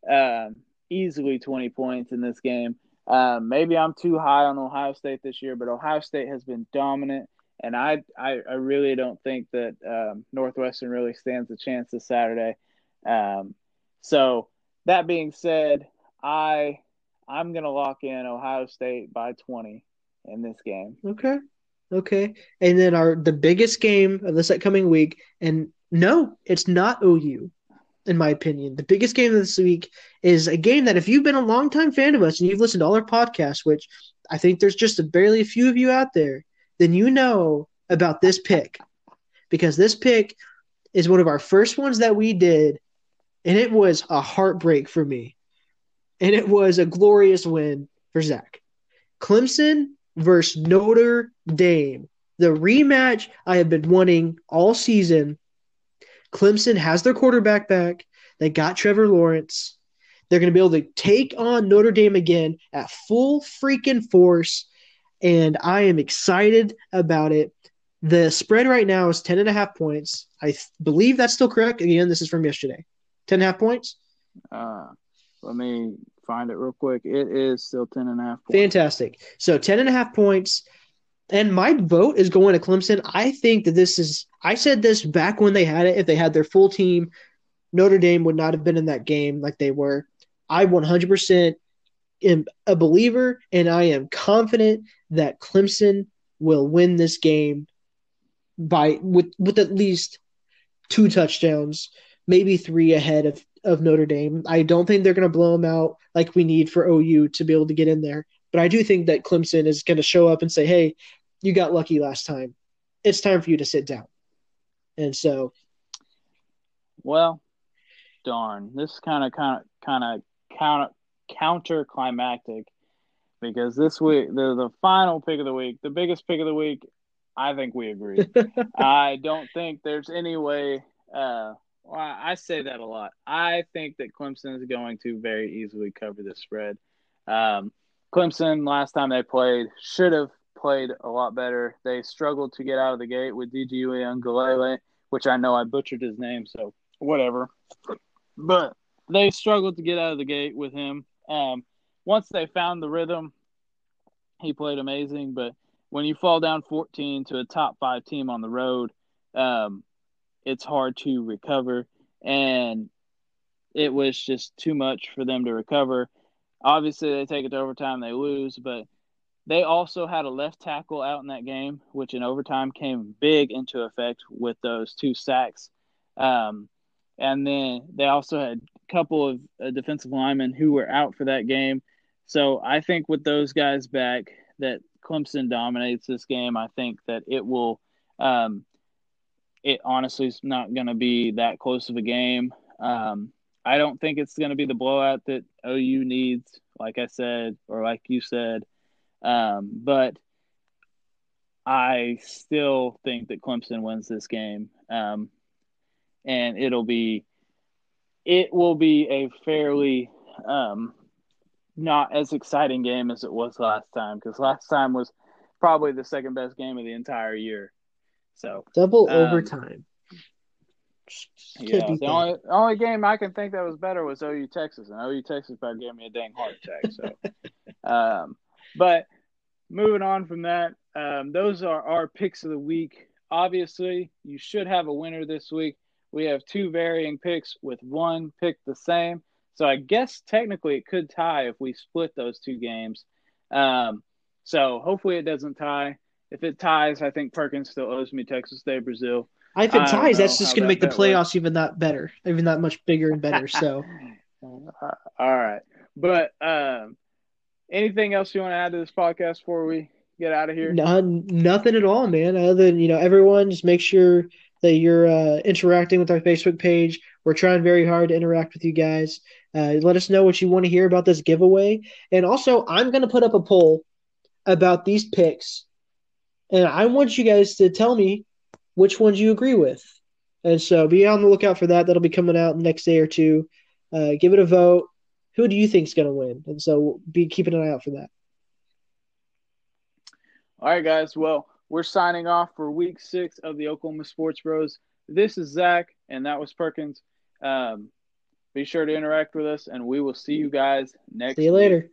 um, easily 20 points in this game. Um, maybe I'm too high on Ohio State this year, but Ohio State has been dominant, and I I, I really don't think that um, Northwestern really stands a chance this Saturday. Um, so that being said, I I'm gonna lock in Ohio State by 20 in this game. Okay. Okay. And then our the biggest game of this upcoming week, and no, it's not OU, in my opinion. The biggest game of this week is a game that if you've been a longtime fan of us and you've listened to all our podcasts, which I think there's just a barely a few of you out there, then you know about this pick. Because this pick is one of our first ones that we did, and it was a heartbreak for me. And it was a glorious win for Zach. Clemson versus Notre Dame. The rematch I have been wanting all season. Clemson has their quarterback back. They got Trevor Lawrence. They're going to be able to take on Notre Dame again at full freaking force. And I am excited about it. The spread right now is 10 and a half points. I th- believe that's still correct. Again, this is from yesterday. 10 and a half points. Uh, let me find it real quick. It is still 10 and a half points. Fantastic. So 10 and a half points. And my vote is going to Clemson. I think that this is, I said this back when they had it. If they had their full team, Notre Dame would not have been in that game like they were. I 100% am a believer and I am confident that Clemson will win this game by with with at least two touchdowns, maybe three ahead of, of Notre Dame. I don't think they're going to blow them out like we need for OU to be able to get in there. But I do think that Clemson is going to show up and say, "Hey, you got lucky last time. It's time for you to sit down." And so, well, darn, this kind of kind of kind of counter counter climactic because this week the the final pick of the week, the biggest pick of the week. I think we agree. I don't think there's any way. Uh, well, I say that a lot. I think that Clemson is going to very easily cover the spread. Um, Clemson last time they played should have played a lot better. They struggled to get out of the gate with DJ Uiagalelei, which I know I butchered his name, so whatever. But they struggled to get out of the gate with him. Um, once they found the rhythm, he played amazing. But when you fall down 14 to a top five team on the road, um, it's hard to recover. And it was just too much for them to recover. Obviously, they take it to overtime, they lose, but they also had a left tackle out in that game, which in overtime came big into effect with those two sacks. Um, and then they also had a couple of uh, defensive linemen who were out for that game. So I think with those guys back, that Clemson dominates this game. I think that it will. Um, it honestly is not going to be that close of a game. Um, I don't think it's going to be the blowout that OU needs, like I said, or like you said. Um, but I still think that Clemson wins this game. Um, and it'll be it will be a fairly um, not as exciting game as it was last time because last time was probably the second best game of the entire year. So double um, overtime. Yeah, the only, only game I can think that was better was OU Texas, and OU Texas about gave me a dang heart attack. So, um, but moving on from that, um, those are our picks of the week. Obviously, you should have a winner this week we have two varying picks with one pick the same. So I guess technically it could tie if we split those two games. Um, so hopefully it doesn't tie. If it ties, I think Perkins still owes me Texas de Brazil. If it ties, that's just going to make the playoffs works. even that better, even that much bigger and better. So, all right. But um, anything else you want to add to this podcast before we get out of here? No, nothing at all, man. Other than you know, everyone just make sure that you're uh, interacting with our Facebook page. We're trying very hard to interact with you guys. Uh, let us know what you want to hear about this giveaway. And also, I'm going to put up a poll about these picks. And I want you guys to tell me which ones you agree with. And so be on the lookout for that. That'll be coming out the next day or two. Uh, give it a vote. Who do you think is going to win? And so be keeping an eye out for that. All right, guys. Well, we're signing off for week six of the Oklahoma Sports Bros. This is Zach, and that was Perkins. Um, be sure to interact with us, and we will see you guys next. See you later. Week.